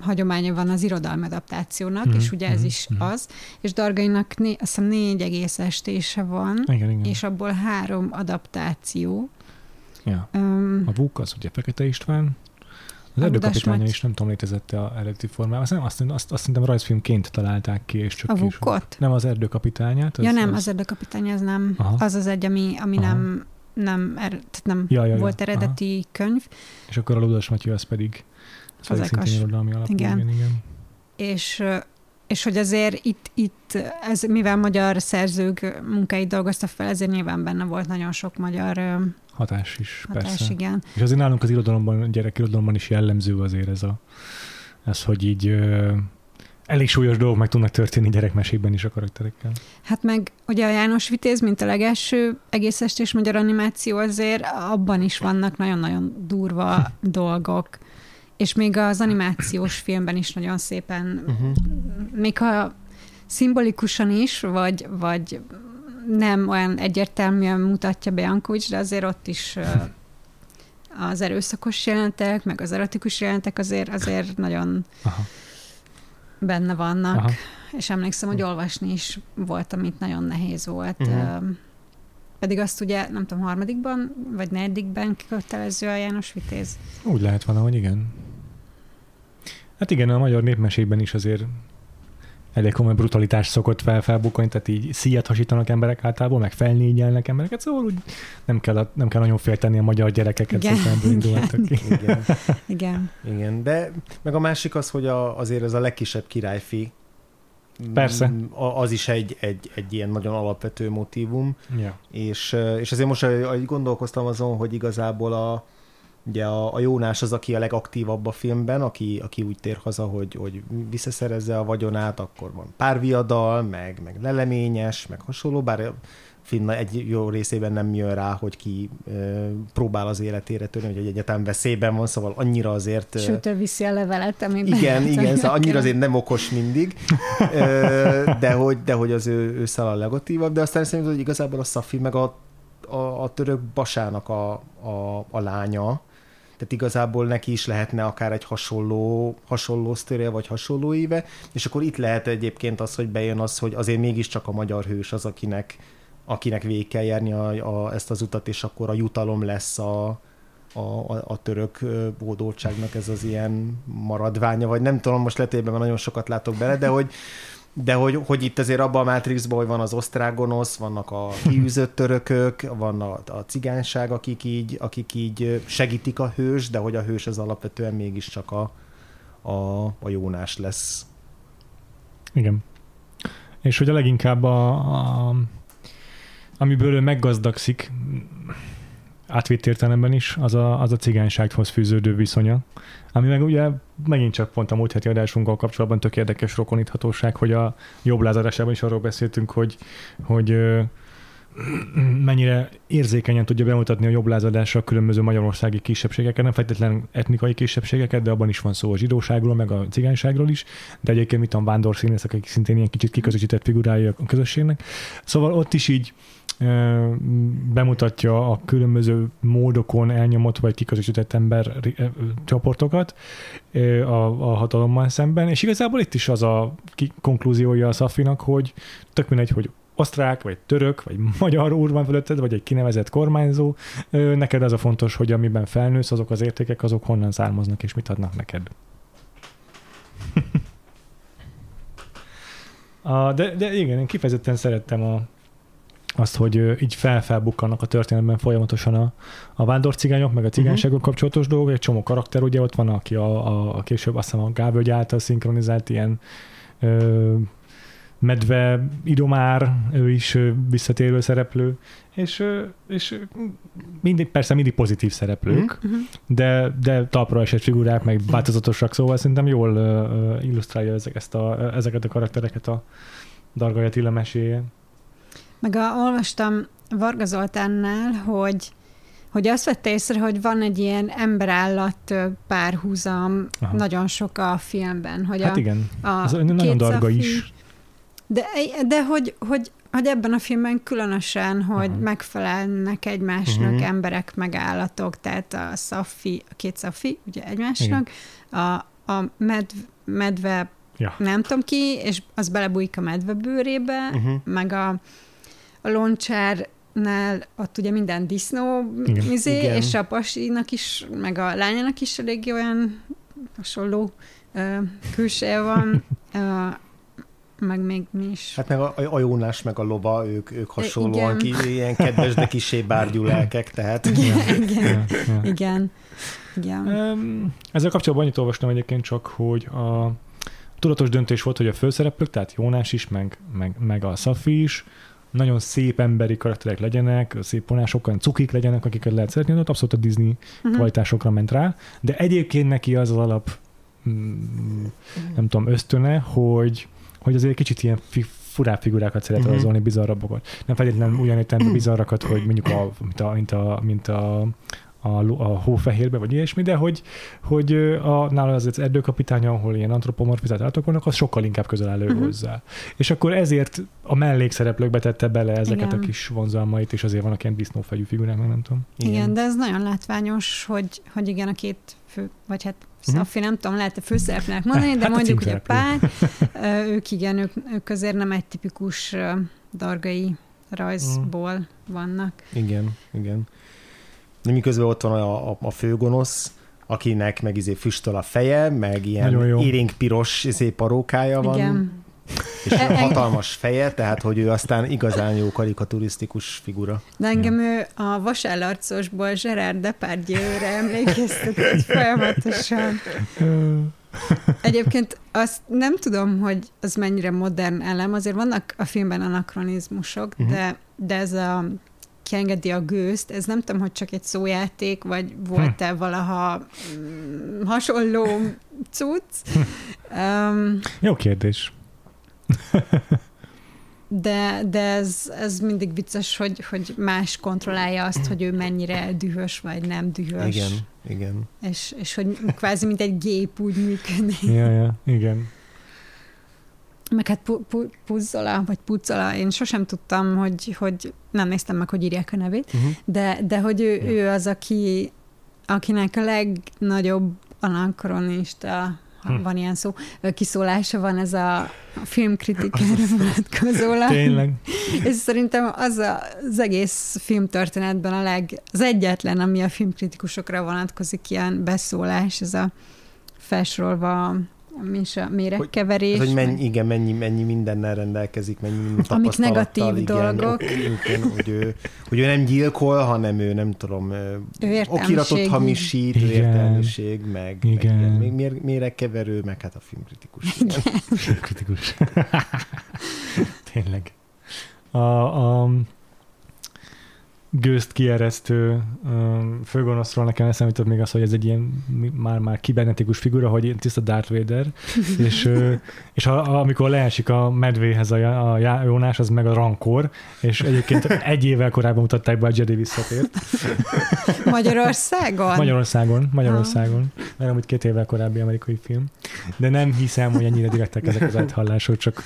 hagyománya van az irodalmi adaptációnak, mm, és ugye ez mm, is mm. az, és Dargainak né, azt hiszem négy egész estése van, igen, igen. és abból három adaptáció. Ja. Um, a Vuk az ugye Fekete István, az erdőkapitánya is nem tudom, létezett a eredeti formában. Azt, azt, azt, azt szerintem rajzfilmként találták ki, és csak A Vukot? Nem az erdőkapitányát. Az, ja nem, az, az erdőkapitány az nem. Aha. Az az egy, ami, ami nem, nem, er, tehát nem ja, ja, volt ja, eredeti aha. könyv. És akkor a Ludas Matyő az pedig az szintén irodalmi alapú. Igen. igen, igen. És, és hogy azért itt, itt ez, mivel magyar szerzők munkáit dolgozta fel, ezért nyilván benne volt nagyon sok magyar hatás is, hatás, persze. igen. És azért nálunk az irodalomban, gyerekirodalomban is jellemző azért ez a, ez, hogy így elég súlyos dolgok meg tudnak történni gyerekmesékben is a karakterekkel. Hát meg ugye a János Vitéz, mint a legelső egész estés magyar animáció, azért abban is vannak nagyon-nagyon durva dolgok és még az animációs filmben is nagyon szépen, uh-huh. még ha szimbolikusan is, vagy, vagy nem olyan egyértelműen mutatja be Jankovics, de azért ott is az erőszakos jelentek, meg az erotikus jelentek azért, azért nagyon Aha. Benne vannak. Aha. És emlékszem, hogy olvasni is volt, amit nagyon nehéz volt. Uh-huh. Pedig azt ugye, nem tudom, harmadikban, vagy negyedikben kötelező a János Vitéz. Úgy lehet valahogy, igen. Hát igen, a magyar népmesében is azért elég komoly brutalitás szokott fel felbukani, tehát így szíjat hasítanak emberek általában, meg felnégyelnek embereket, szóval úgy nem kell, nem kell nagyon félteni a magyar gyerekeket, Igen. szóval Igen. Igen. Igen, de meg a másik az, hogy a, azért ez a legkisebb királyfi, Persze. Mm, az is egy, egy, egy ilyen nagyon alapvető motivum, ja. és, és azért most ahogy gondolkoztam azon, hogy igazából a, Ugye a, a Jónás az, aki a legaktívabb a filmben, aki, aki úgy tér haza, hogy, hogy visszaszerezze a vagyonát, akkor van párviadal, meg, meg leleményes, meg hasonló, bár film egy jó részében nem jön rá, hogy ki e, próbál az életére törni, hogy egyetem veszélyben van, szóval annyira azért... Sőt, ő viszi a levelet, amiben... Igen, igen, szóval annyira azért nem okos mindig, e, de hogy, de hogy az ő, ő száll a legatívabb, de aztán szerintem, hogy igazából a Szafi meg a, a, a török basának a, a, a lánya, tehát igazából neki is lehetne akár egy hasonló, hasonló sztörje, vagy hasonló éve, és akkor itt lehet egyébként az, hogy bejön az, hogy azért mégiscsak a magyar hős az, akinek, akinek végig kell járni a, a, ezt az utat, és akkor a jutalom lesz a, a, a, török bódoltságnak ez az ilyen maradványa, vagy nem tudom, most letében nagyon sokat látok bele, de hogy, de hogy, hogy itt azért abban a Matrixban, hogy van az osztrák vannak a kiűzött törökök, van a, a cigányság, akik így, akik így segítik a hős, de hogy a hős az alapvetően mégiscsak a, a, a Jónás lesz. Igen. És hogy a leginkább a, a amiből ő meggazdagszik, átvitt értelemben is, az a, az a cigánysághoz fűződő viszonya. Ami meg ugye megint csak pont a múlt heti adásunkkal kapcsolatban tök érdekes rokoníthatóság, hogy a jobb lázadásában is arról beszéltünk, hogy, hogy mennyire érzékenyen tudja bemutatni a jobb lázadásra a különböző magyarországi kisebbségeket, nem feltétlenül etnikai kisebbségeket, de abban is van szó a zsidóságról, meg a cigányságról is, de egyébként mit a vándor színészek, akik szintén ilyen kicsit kiközösített figurái a közösségnek. Szóval ott is így bemutatja a különböző módokon elnyomott vagy kiközösített ember csoportokat a, a hatalommal szemben, és igazából itt is az a konklúziója a Szafinak, hogy tök mindegy, hogy osztrák, vagy török, vagy magyar úr van fölötted, vagy egy kinevezett kormányzó, neked az a fontos, hogy amiben felnősz, azok az értékek, azok honnan származnak, és mit adnak neked. a, de, de igen, én kifejezetten szerettem a, azt, hogy így felfelbukkannak a történetben folyamatosan a, a vándorcigányok, meg a cigányságok uh-huh. kapcsolatos dolgok, egy csomó karakter, ugye ott van, aki a, a, a később azt hiszem a Gávölgy által szinkronizált ilyen ö, medve idomár, ő is visszatérő szereplő, és, és mindig, persze mindig pozitív szereplők, uh-huh. de, de talpra esett figurák, meg változatosak, szóval szerintem jól illusztrálja ezek, ezt a, ezeket a karaktereket a Darga Attila meséje. Meg a, olvastam Varga Zoltánnál, hogy hogy azt vette észre, hogy van egy ilyen emberállat párhuzam Aha. nagyon sok a filmben. Hogy hát a, igen, a ez nagyon darga is. De, de hogy, hogy, hogy ebben a filmben különösen, hogy Aha. megfelelnek egymásnak uh-huh. emberek, meg állatok, tehát a Szafi, a két Szafi, ugye egymásnak, a, a medv, medve ja. nem tudom ki, és az belebújik a medve bőrébe, uh-huh. meg a, a loncsár nál ott ugye minden disznó igen, izé, igen. és a pasinak is, meg a lányának is elég olyan hasonló uh, külseje van. Uh, meg még mi is. Hát meg a, a Jónás, meg a lova, ők, ők hasonlóan ki, ilyen kedves, de kisé bárgyú lelkek, tehát. Igen, igen, igen. igen. Ezzel kapcsolatban annyit olvastam egyébként csak, hogy a tudatos döntés volt, hogy a főszereplők, tehát Jónás is, meg, meg, meg a Szafi is, nagyon szép emberi karakterek legyenek, szép vonások, olyan cukik legyenek, akiket lehet szeretni, ott abszolút a Disney uh-huh. kvalitásokra ment rá, de egyébként neki az az alap mm, nem tudom, ösztöne, hogy hogy azért kicsit ilyen furább figurákat szeret uh-huh. rajzolni, bizarrabbokat. Nem feltétlenül olyan értelemben bizarrakat, hogy mondjuk a, mint a, mint a, mint a a, a hófehérbe, vagy ilyesmi, de hogy, hogy a, nála az, az erdőkapitány, ahol ilyen antropomorfizált állatok vannak, az sokkal inkább közel áll uh-huh. hozzá. És akkor ezért a mellékszereplőkbe tette bele ezeket igen. a kis vonzalmait, és azért vannak ilyen disznófejű figurák, meg nem tudom. Igen. igen, de ez nagyon látványos, hogy, hogy igen, a két fő, vagy hát Uh-huh. Szafi, nem tudom, lehet a főszereplőnek mondani, de hát mondjuk, hogy a pár, ők igen, ők, ők azért nem egy tipikus dargai rajzból uh-huh. vannak. Igen, igen. Miközben ott van a, a, a főgonosz, akinek meg izé füstöl a feje, meg ilyen érénk piros izé parókája van. Igen. És e- hatalmas feje, tehát hogy ő aztán igazán jó karikaturisztikus figura. De engem ő a vasállarcosból Gerard Depardieu-re emlékeztetett folyamatosan. Egyébként azt nem tudom, hogy az mennyire modern elem, azért vannak a filmben anakronizmusok, uh-huh. de, de ez a kiengedi a gőzt, ez nem tudom, hogy csak egy szójáték, vagy volt-e hm. valaha mm, hasonló cucc. Um, Jó kérdés. de, de ez, ez mindig vicces, hogy, hogy más kontrollálja azt, hogy ő mennyire dühös, vagy nem dühös. Igen, igen. És, és hogy kvázi, mint egy gép úgy működik. Ja, ja, igen. Meg hát pu- pu- Puzzola, vagy Puzzola, én sosem tudtam, hogy, hogy nem néztem meg, hogy írják a nevét, uh-huh. de, de hogy ő, ja. ő az, aki, akinek a legnagyobb anakronista hm. van ilyen szó, kiszólása van ez a filmkritikára vonatkozólag. Tényleg. És szerintem az a, az egész filmtörténetben a leg, az egyetlen, ami a filmkritikusokra vonatkozik, ilyen beszólás, ez a felsorolva mi is a méregkeverés. Hogy, hogy mennyi, igen, mennyi, mennyi mindennel rendelkezik, mennyi Amik negatív igen, dolgok. Igen, hogy, ő, hogy ő nem gyilkol, hanem ő nem tudom, ő okiratot hamisít, igen. értelmiség, meg, igen. meg igen, még méregkeverő, meg hát a filmkritikus. Igen. filmkritikus. Tényleg. A, a, gőzt kieresztő főgonoszról nekem eszembe jutott még az, hogy ez egy ilyen már-már kibernetikus figura, hogy tiszta Darth Vader, és, és a, amikor leesik a medvéhez a, a Jónás, az meg a rankor, és egyébként egy évvel korábban mutatták be a Jedi visszatért. Magyarországon? Magyarországon, Magyarországon. Mert amúgy két évvel korábbi amerikai film. De nem hiszem, hogy ennyire direktek ezek az áthallások, csak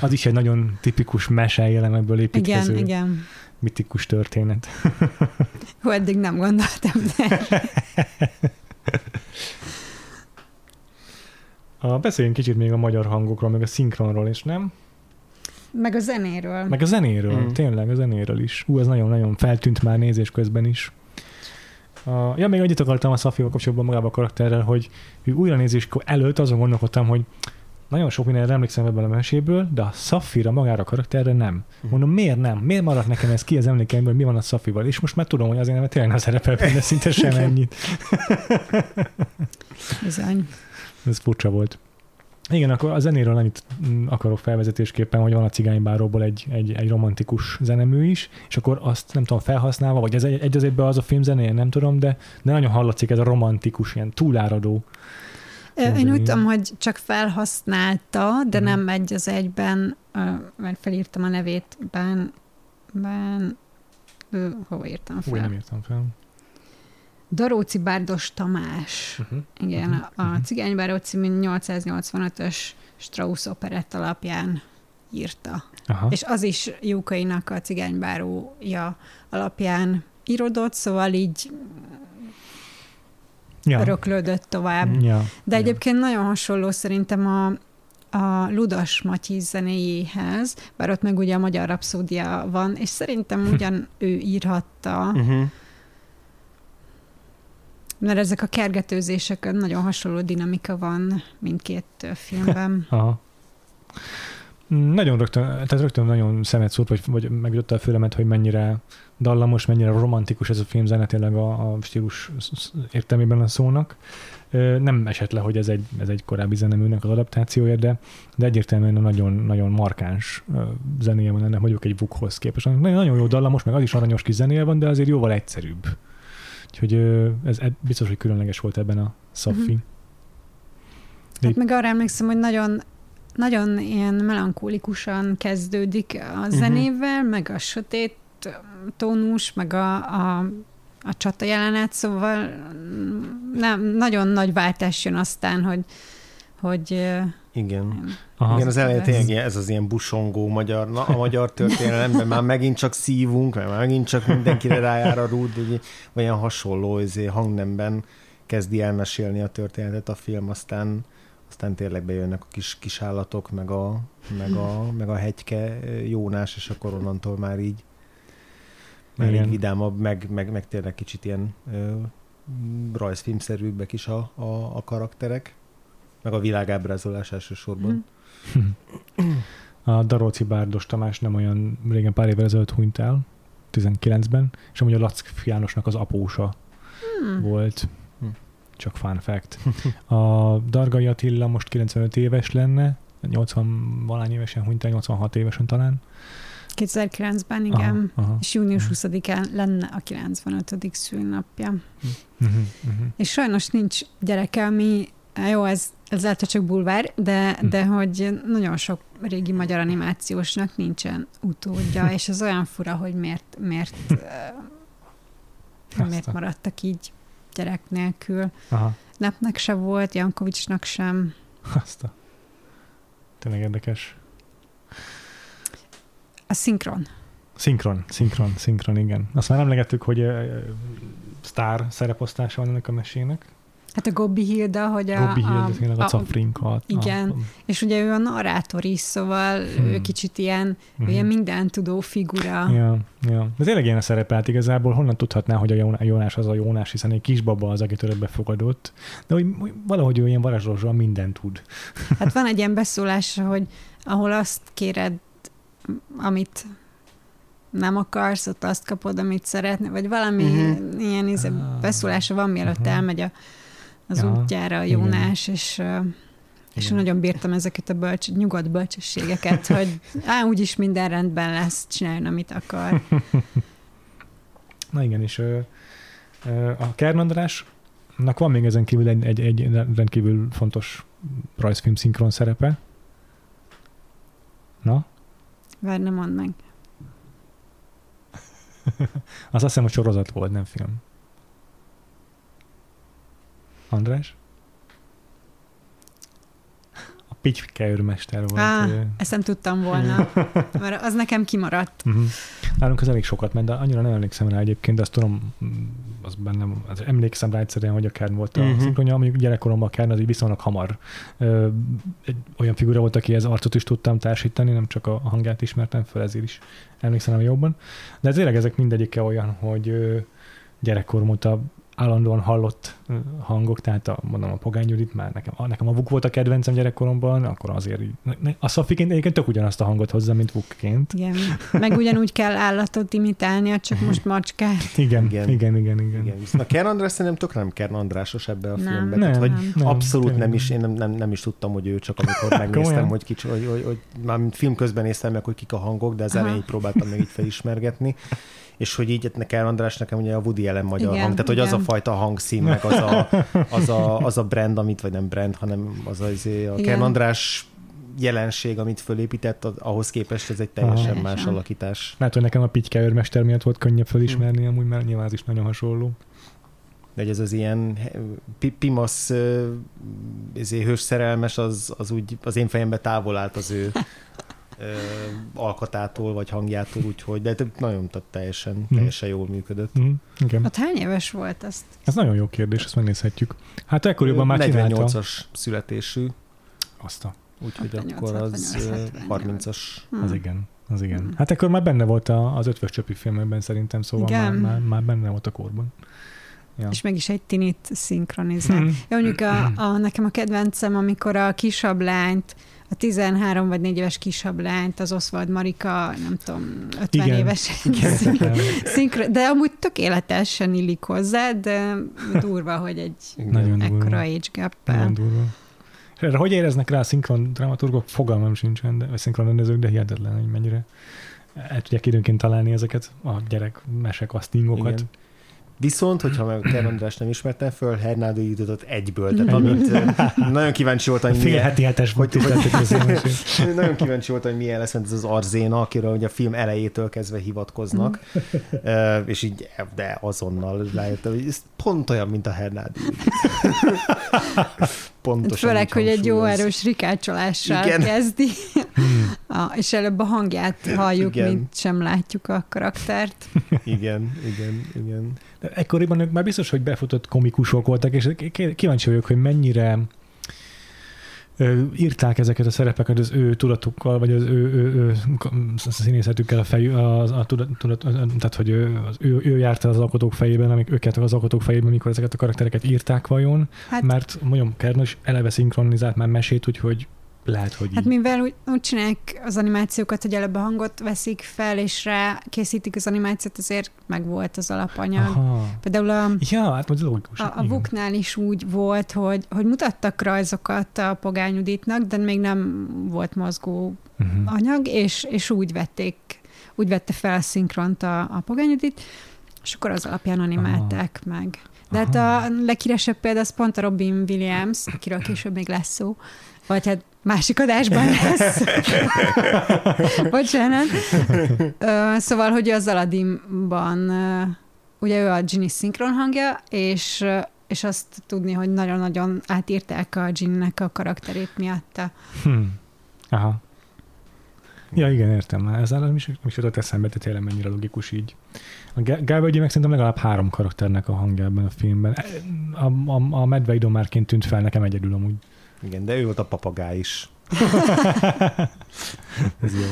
az is egy nagyon tipikus mese elemekből építkező. Igen, igen mitikus történet. Hú, eddig nem gondoltam, de... A, beszéljünk kicsit még a magyar hangokról, meg a szinkronról is, nem? Meg a zenéről. Meg a zenéről, mm. tényleg a zenéről is. Ú, ez nagyon-nagyon feltűnt már nézés közben is. A, ja, még annyit akartam a Szafival kapcsolatban magával a karakterrel, hogy újra nézés előtt azon gondolkodtam, hogy nagyon sok mindenre emlékszem ebből a meséből, de a Szafira magára a karakterre nem. Mhm. Mondom, miért nem? Miért maradt nekem ez ki az emlékeimből, mi van a Szafival? És most már tudom, hogy azért nem tényleg nem szerepel benne szinte sem ennyit. Bizony. Ez furcsa volt. Igen, akkor a zenéről annyit akarok felvezetésképpen, hogy van a cigánybáróból egy, egy, egy romantikus zenemű is, és akkor azt nem tudom, felhasználva, vagy ez egy, egy az egyben az a film zenéje, nem tudom, de, de nagyon hallatszik ez a romantikus, ilyen túláradó én úgy tudom, hogy csak felhasználta, de hmm. nem egy az egyben, mert felírtam a nevét, Ben, Ben, hova írtam fel? Úgy nem írtam fel. Daróci Bárdos Tamás. Uh-huh. Igen, uh-huh. a, mhm. Cigánybáró című 885-ös Strauss operett alapján írta. Aha. És az is Jókainak a cigánybárója alapján írodott, szóval így ja. öröklődött tovább. Ja. De egyébként ja. nagyon hasonló szerintem a, a Ludas Matyi zenéjéhez, bár ott meg ugye a magyar rapszódia van, és szerintem hm. ugyan ő írhatta, uh-huh. mert ezek a kergetőzések nagyon hasonló dinamika van mindkét filmben. Aha. Nagyon rögtön, tehát rögtön nagyon szemet szólt, vagy, vagy megütötte a fülemet, hogy mennyire dallamos, mennyire romantikus ez a film zene tényleg a, a stílus értelmében a szónak. Nem esett le, hogy ez egy, ez egy korábbi zeneműnek az adaptációja, de, de egyértelműen nagyon, nagyon markáns zenéje van ennek, mondjuk egy Vukhoz képest. Nagyon, nagyon jó dallamos, meg az is aranyos kis zenéje van, de azért jóval egyszerűbb. Úgyhogy ez biztos, hogy különleges volt ebben a Szaffi. Uh-huh. Hát meg arra emlékszem, hogy nagyon nagyon ilyen melankólikusan kezdődik a mhm. zenével, uh-huh. meg a sötét tónus, meg a, a, a csata jelenet, szóval nem, nagyon nagy váltás jön aztán, hogy, hogy igen. Aha. Igen, az elején tényleg ez az ilyen busongó magyar, na, a magyar történelemben már megint csak szívunk, mert már megint csak mindenkire rájár a rúd, egy olyan hasonló izé, hangnemben kezdi elmesélni a történetet a film, aztán aztán tényleg bejönnek a kis, kis állatok, meg a, meg, a, meg a hegyke Jónás, és akkor onnantól már így már így vidámabb, meg, meg, meg tényleg kicsit ilyen ö, rajzfilmszerűbbek is a, a, a karakterek, meg a világábrázolás elsősorban. Mm. A Daróci Bárdos Tamás nem olyan régen pár évvel ezelőtt hunyt el, 19-ben, és amúgy a Lack Jánosnak az apósa hmm. volt. Hmm. Csak fun fact. A Dargai Attila most 95 éves lenne, 80 valány évesen hunyt el, 86 évesen talán. 2009-ben, igen, aha, aha, és június 20-án lenne a 95. szülnapja. Uh-huh, uh-huh. És sajnos nincs gyereke, ami, jó, ez, ez lehet, hogy csak bulvár, de, uh-huh. de hogy nagyon sok régi magyar animációsnak nincsen utódja, és ez olyan fura, hogy miért, miért, uh, miért maradtak így gyerek nélkül. Aha. Nepnek se volt, Jankovicsnak sem. Azt a... Tényleg érdekes. A szinkron. Szinkron, szinkron, szinkron, igen. Azt már emlegettük, hogy uh, sztár szereposztása van ennek a mesének. Hát a Gobbi Hilda, hogy a... Gobbi Hilda, tényleg a, a Cafrinka. igen. A, és ugye ő a narrátor is, szóval Hmm. ő kicsit ilyen, ő Mhm. ilyen mindentudó figura. Ja, ja. De tényleg ilyen a szerepelt igazából, honnan tudhatná, hogy a Jón- a Jónás az a Jónás, hiszen egy kisbaba az, akit örökbe fogadott, de hogy hogy valahogy ő ilyen varázslósan mindent tud. Hát van egy ilyen beszólás, hogy ahol azt kéred, amit nem akarsz, ott azt kapod, amit szeretne, vagy valami uh-huh. ilyen izé, Ah. beszólása van, mielőtt Mhm. elmegy a, az Ja, útjára a igen. Jónás, és, ö, és Igen. nagyon bírtam ezeket a bölcs, nyugodt bölcsességeket, hogy á, úgyis minden rendben lesz, csináljon, amit akar. Na igen, és ö, ö, a Kern Andrásnak van még ezen kívül egy, egy, egy rendkívül fontos rajzfilm szinkron szerepe. Na, Várj, ne mondd meg. az azt hiszem, hogy sorozat volt, nem film. András? A Pitchke őrmester volt. Á, ezt nem tudtam volna, mert az nekem kimaradt. Uh-huh. Nálunk az elég sokat ment, de annyira nem emlékszem rá egyébként, de azt tudom, mm, az bennem, az emlékszem rá egyszerűen, hogy a Kern volt a uh-huh. szinkronja, mondjuk gyerekkoromban a Kern az így viszonylag hamar ö, egy olyan figura volt, akihez arcot is tudtam társítani, nem csak a hangját ismertem fel, ezért is emlékszem rá jobban. De tényleg ezek mindegyike olyan, hogy ö, gyerekkorom óta állandóan hallott hangok, tehát a, mondom a Pogány Judit, már nekem, a, nekem a Vuk volt a kedvencem gyerekkoromban, akkor azért így, a Szafiként egyébként tök ugyanazt a hangot hozza, mint Vukként. Igen. Meg ugyanúgy kell állatot imitálnia, csak most macskát. Igen, Igen. igen, igen, igen. igen. Igen. Viszont a Kern András szerintem tök nem Kern Andrásos ebbe a Nem. filmben. Nem, Tehát, hogy nem. nem, abszolút tényleg nem is, én nem, nem, nem is tudtam, hogy ő csak amikor megnéztem, hogy, kicsi, hogy, hogy, hogy már film közben néztem meg, hogy kik a hangok, de az elején próbáltam meg így felismergetni. És hogy így hát Kern András nekem ugye a Woody Allen magyar Igen, hang, tehát hogy az a igen. fajta hangszín, meg az a, az, a, az a brand, amit, vagy nem brand, hanem az a, izé, a Igen. Kern András jelenség, amit fölépített, az- ahhoz képest ez egy teljesen Aha. más alakítás. Lehet, hogy nekem a Pityke őrmester miatt volt könnyebb felismerni, amúgy, mert nyilván az is nagyon hasonló. De ez az ilyen pi- pimasz izé, hős szerelmes, az, az úgy az én fejembe távol állt az ő ö, alkatától, vagy hangjától, úgyhogy, de nagyon tehát teljesen, teljesen jól működött. Mm, igen. Ott hány éves volt azt? Ez nagyon jó kérdés, ezt megnézhetjük. Hát ekkoriban már csinálta. 48-as születésű, Azt a, úgyhogy 68, akkor az ö, 68. 30-as. Hm. az igen. Az igen. Hmm. Hát akkor már benne volt a, az ötvös csöpi filmekben szerintem, szóval már, Igen. már, már, benne volt a korban. Ja. És meg is egy tinit szinkronizál. Mm. Ja, mondjuk a, a, nekem a kedvencem, amikor a kisabb lányt, a 13 vagy 4 éves kisabb lányt, az Oswald Marika, nem tudom, 50 Igen. éves Igen. szinkro, de amúgy tökéletesen illik hozzá, de durva, hogy egy Nagyon durva. ekkora age gap Nagyon durva. Erre hogy éreznek rá a szinkron dramaturgok? Fogalmam sincsen, de, vagy szinkron rendezők, de hihetetlen, hogy mennyire el tudják időnként találni ezeket a gyerek mesek, castingokat. Igen. Viszont, hogyha meg a Kern András nem ismertem föl, Hernádi jutott egyből. Tehát amit ö, nagyon kíváncsi voltam, hogy milyen, heti hetes hogy- hogy, Nagyon kíváncsi voltam, hogy milyen lesz, mert ez az Arzéna, akiről ugye a film elejétől kezdve hivatkoznak, Ö, és így, de azonnal rájöttem, hogy ez pont olyan, mint a Hernádi. Pontosan Főleg, így hogy egy jó erős rikácsolással Igen. kezdi, Hmm. a, és előbb a hangját halljuk, Igen. mint sem látjuk a karaktert. Igen, igen, igen. Ekkoriban ők már biztos, hogy befutott komikusok voltak, és kíváncsi vagyok, hogy mennyire írták ezeket a szerepeket az ő tudatukkal, vagy az ő, ő, ő színészetükkel a fejű, az, a tudat, tudat, tehát hogy ő, az, ő, ő járta az alkotók fejében, amik őket az alkotók fejében, mikor ezeket a karaktereket írták vajon, Hát, mert mondjam, Kern is eleve szinkronizált már mesét, úgyhogy lehet, hogy hát így. mivel úgy, úgy csinálják az animációkat, hogy előbb a hangot veszik fel, és rá készítik az animációt, azért meg volt az alapanyag. Aha. Például a, Ja, hát ez logikus. a, a. Vuknál is úgy volt, hogy, hogy mutattak rajzokat a pogányuditnak, de még nem volt mozgó Uh-huh. anyag, és, és úgy vették, úgy vette fel a szinkront a, a pogányudit, és akkor az alapján animálták Aha. meg. De hát Aha. a leghíresebb példa az pont a Robin Williams, akiről később még lesz szó, vagy hát másik adásban lesz. Bocsánat. Ö, Szóval, hogy az Aladdinban ugye ő a Ginny szinkron hangja, és, és azt tudni, hogy nagyon-nagyon átírták a Ginnynek a karakterét miatta. Hm. Aha. Ja, igen, értem már. Ez nem is, is jutott eszembe, de tényleg mennyire logikus így. A Gálvegyi meg szerintem legalább három karakternek a hangja ebben a filmben. A, a, a medve idomárként tűnt fel nekem egyedül amúgy. Igen, de ő volt a papagáj is. Ez jó.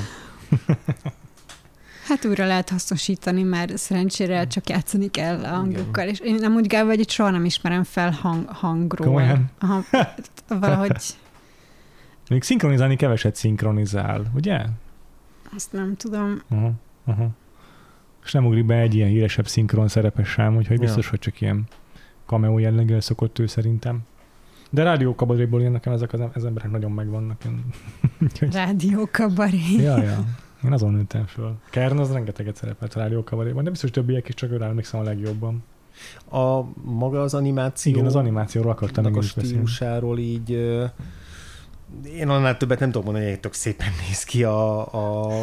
Hát újra lehet hasznosítani, mert szerencsére csak játszani kell a hangokkal, és én nem úgy Gábor, hogy itt soha nem ismerem fel hang, hangról. Komolyan? Aha, valahogy... Még szinkronizálni keveset szinkronizál, ugye? Azt nem tudom. Aha, aha. És nem ugrik be egy ilyen híresebb szinkron szerepes sem, úgyhogy biztos, ja. hogy csak ilyen cameo jelleggel szokott ő szerintem. De rádiókabaréból én nekem ezek az, az emberek nagyon megvannak. Rádiókabaré. Ja, ja. Én azon nőttem föl. Kern az rengeteget szerepelt a rádiókabaréban, de biztos többiek is csak őre emlékszem a legjobban. A maga az animáció... Igen, az animációról akartam meg a stílusáról így én annál többet nem tudom mondani, hogy tök szépen néz ki a, a,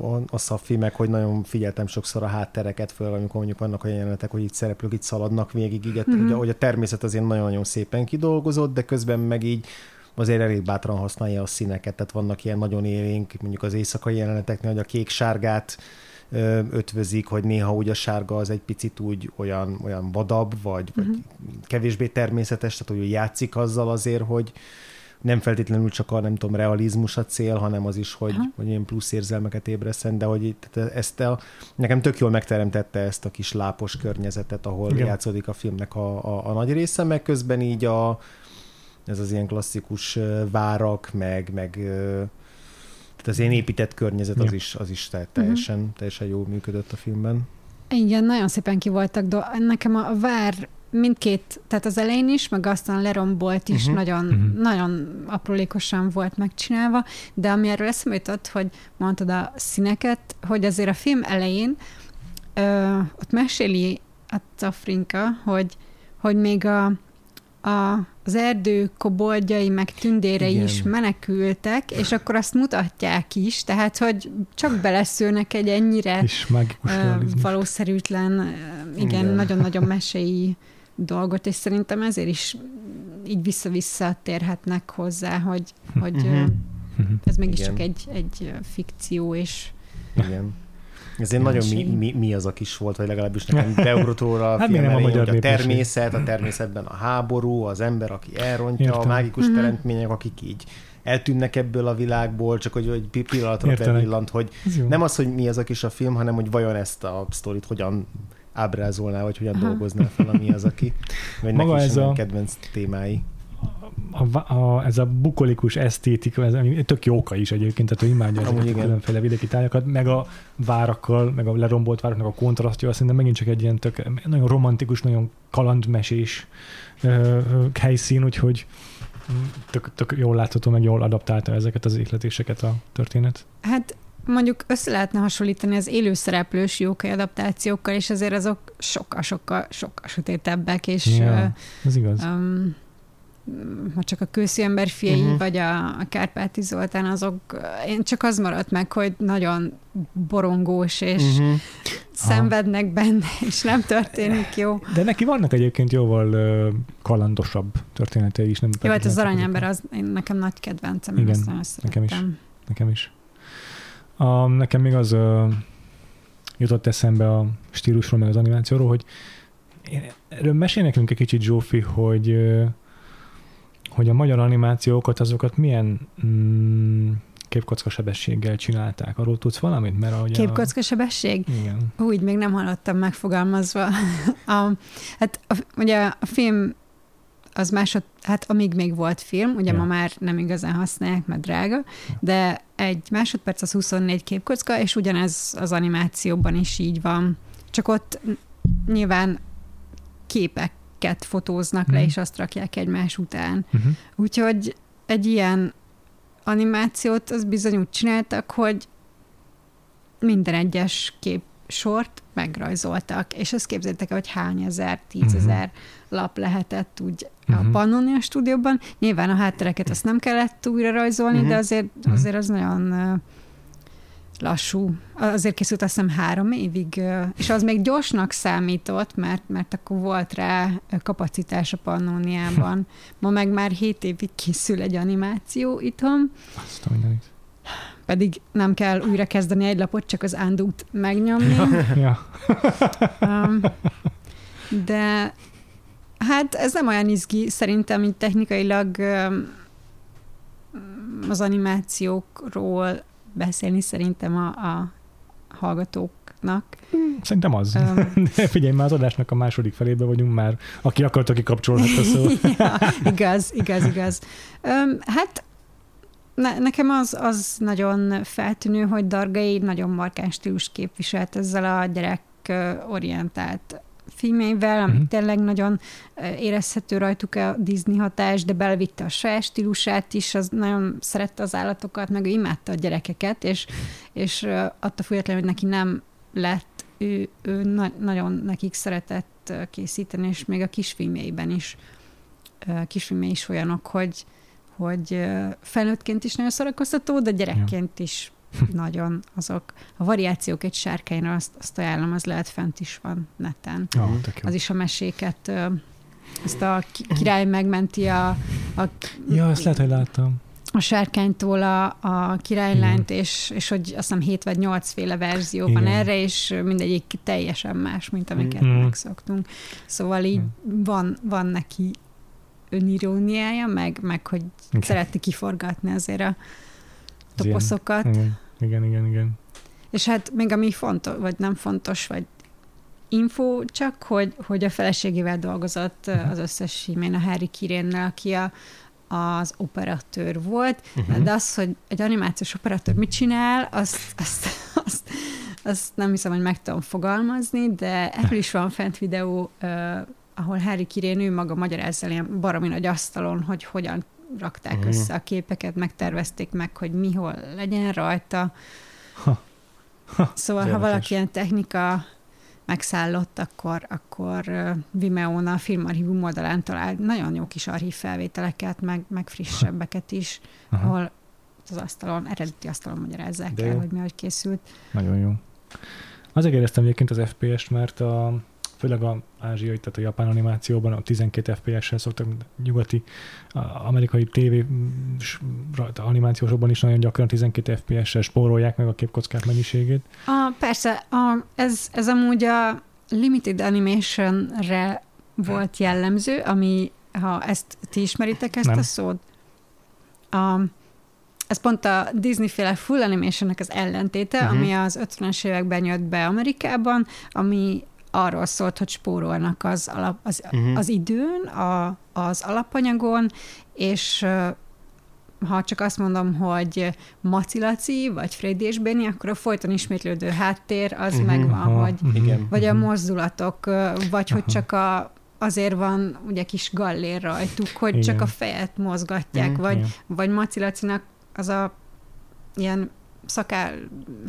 a, a Szafi, meg hogy nagyon figyeltem sokszor a háttereket föl, amikor mondjuk vannak olyan jelenetek, hogy itt szereplők itt szaladnak végig, így, mm-hmm. hogy, hogy a természet azért nagyon-nagyon szépen kidolgozott, de közben meg így azért elég bátran használja a színeket, tehát vannak ilyen nagyon élénk, mondjuk az éjszakai jeleneteknél, hogy a kék-sárgát ötvözik, hogy néha úgy a sárga az egy picit úgy olyan, olyan vadabb, vagy, uh-huh. vagy mhm. kevésbé természetes, tehát hogy játszik azzal azért, hogy, nem feltétlenül csak a, nem tudom, realizmus a cél, hanem az is, hogy, hogy ilyen plusz érzelmeket ébreszten, de hogy tehát ezt a, nekem tök jól megteremtette ezt a kis lápos környezetet, ahol Igen. játszódik a filmnek a, a, a nagy része, meg közben így a, ez az ilyen klasszikus várak, meg, meg tehát az én épített környezet az is, az is teljesen, uh-huh. teljesen jól működött a filmben. Igen, nagyon szépen ki voltak. Do- nekem a vár mindkét, tehát az elején is, meg aztán lerombolt is, uh-huh. nagyon, uh-huh. nagyon aprólékosan volt megcsinálva, de ami erről eszembe jutott, hogy mondtad a színeket, hogy azért a film elején ö, ott meséli a Cafrinka, hogy, hogy még a, a, az erdő koboldjai, meg tündérei igen. is menekültek, és akkor azt mutatják is, tehát, hogy csak beleszülnek egy ennyire és uh, valószerűtlen, igen, nagyon-nagyon meséi dolgot, és szerintem ezért is így vissza-vissza térhetnek hozzá, hogy, hogy uh-huh. ez mégiscsak egy, egy fikció, és igen. Ezért nagyon mi, mi, mi, az a kis volt, vagy legalábbis nekem beugrotóra a hát film elején, a, a természet, a természetben a háború, az ember, aki elrontja, Értem. a mágikus uh-huh. teremtmények, akik így eltűnnek ebből a világból, csak hogy, hogy pillanatra bevillant, hogy nem az, hogy mi az a kis a film, hanem hogy vajon ezt a sztorit hogyan ábrázolná, vagy hogyan dolgozná fel, ami az, aki, vagy Maga neki ez a kedvenc témái. A, a, ez a bukolikus esztétika, ez tök jóka is egyébként, tehát ő imádja ezeket a különféle vidéki tájakat, meg a várakkal, meg a lerombolt váraknak a kontrasztja, azt szerintem megint csak egy ilyen tök, nagyon romantikus, nagyon kalandmesés ö, helyszín, úgyhogy tök, tök jól látható, meg jól adaptálta ezeket az ékletéseket a történet. Hát mondjuk össze lehetne hasonlítani az élőszereplős jókai adaptációkkal, és azért azok sokkal-sokkal sokkal sötétebbek, és ja, ez igaz. Um, ha csak a Kőszi ember fiai, uh-huh. vagy a, a Kárpáti Zoltán, azok, én csak az maradt meg, hogy nagyon borongós, és uh-huh. szenvednek benne, és nem történik jó. De neki vannak egyébként jóval uh, kalandosabb történetei is. Nem jó, hát az aranyember, az én, nekem nagy kedvencem, Igen, nekem is. Nekem is. A, nekem még az uh, jutott eszembe a stílusról, meg az animációról, hogy én, erről mesél nekünk egy kicsit Zsófi, hogy uh, hogy a magyar animációkat, azokat milyen mm, képkocka sebességgel csinálták. Arról tudsz valamit? Mert ahogy képkocka a... sebesség? Igen. Úgy még nem hallottam megfogalmazva. a, hát a, ugye a film az másod, hát amíg még volt film, ugye ja. ma már nem igazán használják, mert drága, ja. de egy másodperc az 24 képkocka, és ugyanez az animációban is így van. Csak ott nyilván képeket fotóznak mm. le, mhm. és azt rakják egymás után. Uh-huh. Úgyhogy egy ilyen animációt az bizony úgy csináltak, hogy minden egyes kép sort megrajzoltak, és azt képzeljétek el, hogy hány ezer, tízezer uh-huh. lap lehetett úgy uh-huh. a mhm. Pannonia stúdióban. Nyilván a háttereket azt nem kellett újra rajzolni, uh-huh. de azért, azért az nagyon lassú. Azért készült azt hiszem három évig, és az még gyorsnak számított, mert, mert akkor volt rá kapacitás a Pannoniában. Ma meg már hét évig készül egy animáció itthon. Azt a pedig nem kell újra kezdeni egy lapot, csak az undo-t megnyomni. Ja. Um, de hát ez nem olyan izgi, szerintem, mint technikailag um, az animációkról beszélni szerintem a, a hallgatóknak. Szerintem az. Um, De figyelj, már az adásnak a második felébe vagyunk már. Aki akart, aki kapcsolhat a szó. ja, igaz, igaz, igaz. Um, hát ne, nekem az, az nagyon feltűnő, hogy Dargai nagyon markáns stílus képviselt ezzel a gyerek orientált ami uh-huh. tényleg nagyon érezhető rajtuk a Disney hatás, de belvitte a saját stílusát is, az nagyon szerette az állatokat, meg ő imádta a gyerekeket, és, és attól függetlenül, hogy neki nem lett, ő, ő na- nagyon nekik szeretett készíteni, és még a kisfilmjeiben is kisfilmjei is olyanok, hogy, hogy felnőttként is nagyon szórakoztató, de gyerekként is nagyon azok. A variációk egy sárkányra, azt, azt ajánlom, az lehet fent is van neten. Ja, az is a meséket, ezt a király megmenti a... a ja, ezt lehet, hogy láttam. A sárkánytól a, a királylányt, és, és hogy azt hiszem 7 vagy 8 féle verzió Igen. van erre, és mindegyik teljesen más, mint amiket mm. megszoktunk. Szóval így mm. van, van neki öniróniája, meg, meg hogy okay. szereti kiforgatni azért a toposzokat. Igen, igen, igen. igen. És hát még ami fontos, vagy nem fontos, vagy info csak, hogy, hogy a feleségével dolgozott uh-huh. az összes símén, a Harry Kirénnel, aki a, az operatőr volt, uh-huh. de az, hogy egy animációs operatőr mit csinál, azt, azt, azt, azt nem hiszem, hogy meg tudom fogalmazni, de ebből is van fent videó, ahol Harry Kirén ő maga magyarázza ilyen baromi nagy asztalon, hogy hogyan rakták uh-huh. össze a képeket, megtervezték meg, hogy mi hol legyen rajta. Ha. Ha. Szóval, ha valaki ilyen technika megszállott, akkor, akkor Vimeo-n a filmarchívum oldalán talál nagyon jó kis archív felvételeket, meg, meg frissebbeket is, Aha. ahol az asztalon, eredeti asztalon magyarázzák el, hogy mi hogy készült. Nagyon jó. Azért éreztem egyébként az FPS-t, mert a, főleg a ázsiai, tehát a japán animációban a 12 FPS-sel szoktak nyugati, amerikai TV animációsokban is nagyon gyakran 12 FPS-sel spórolják meg a képkockák mennyiségét. A, persze, a, ez, ez amúgy a limited animation-re volt jellemző, ami, ha ezt ti ismeritek ezt Nem. a szót, a, ez pont a Disney-féle full animation az ellentéte, uh-huh. ami az 50-es években jött be Amerikában, ami arról szólt, hogy spórolnak az, alap, az, uh-huh. az időn, a, az alapanyagon, és ha csak azt mondom, hogy Macilaci, vagy Freddy Benny, akkor a folyton ismétlődő háttér az uh-huh, megvan, ha, hogy, igen. vagy a mozdulatok, vagy uh-huh. hogy csak a, azért van ugye kis gallér rajtuk, hogy igen. csak a fejet mozgatják, uh-huh, vagy, vagy Macilacinak az a ilyen szakál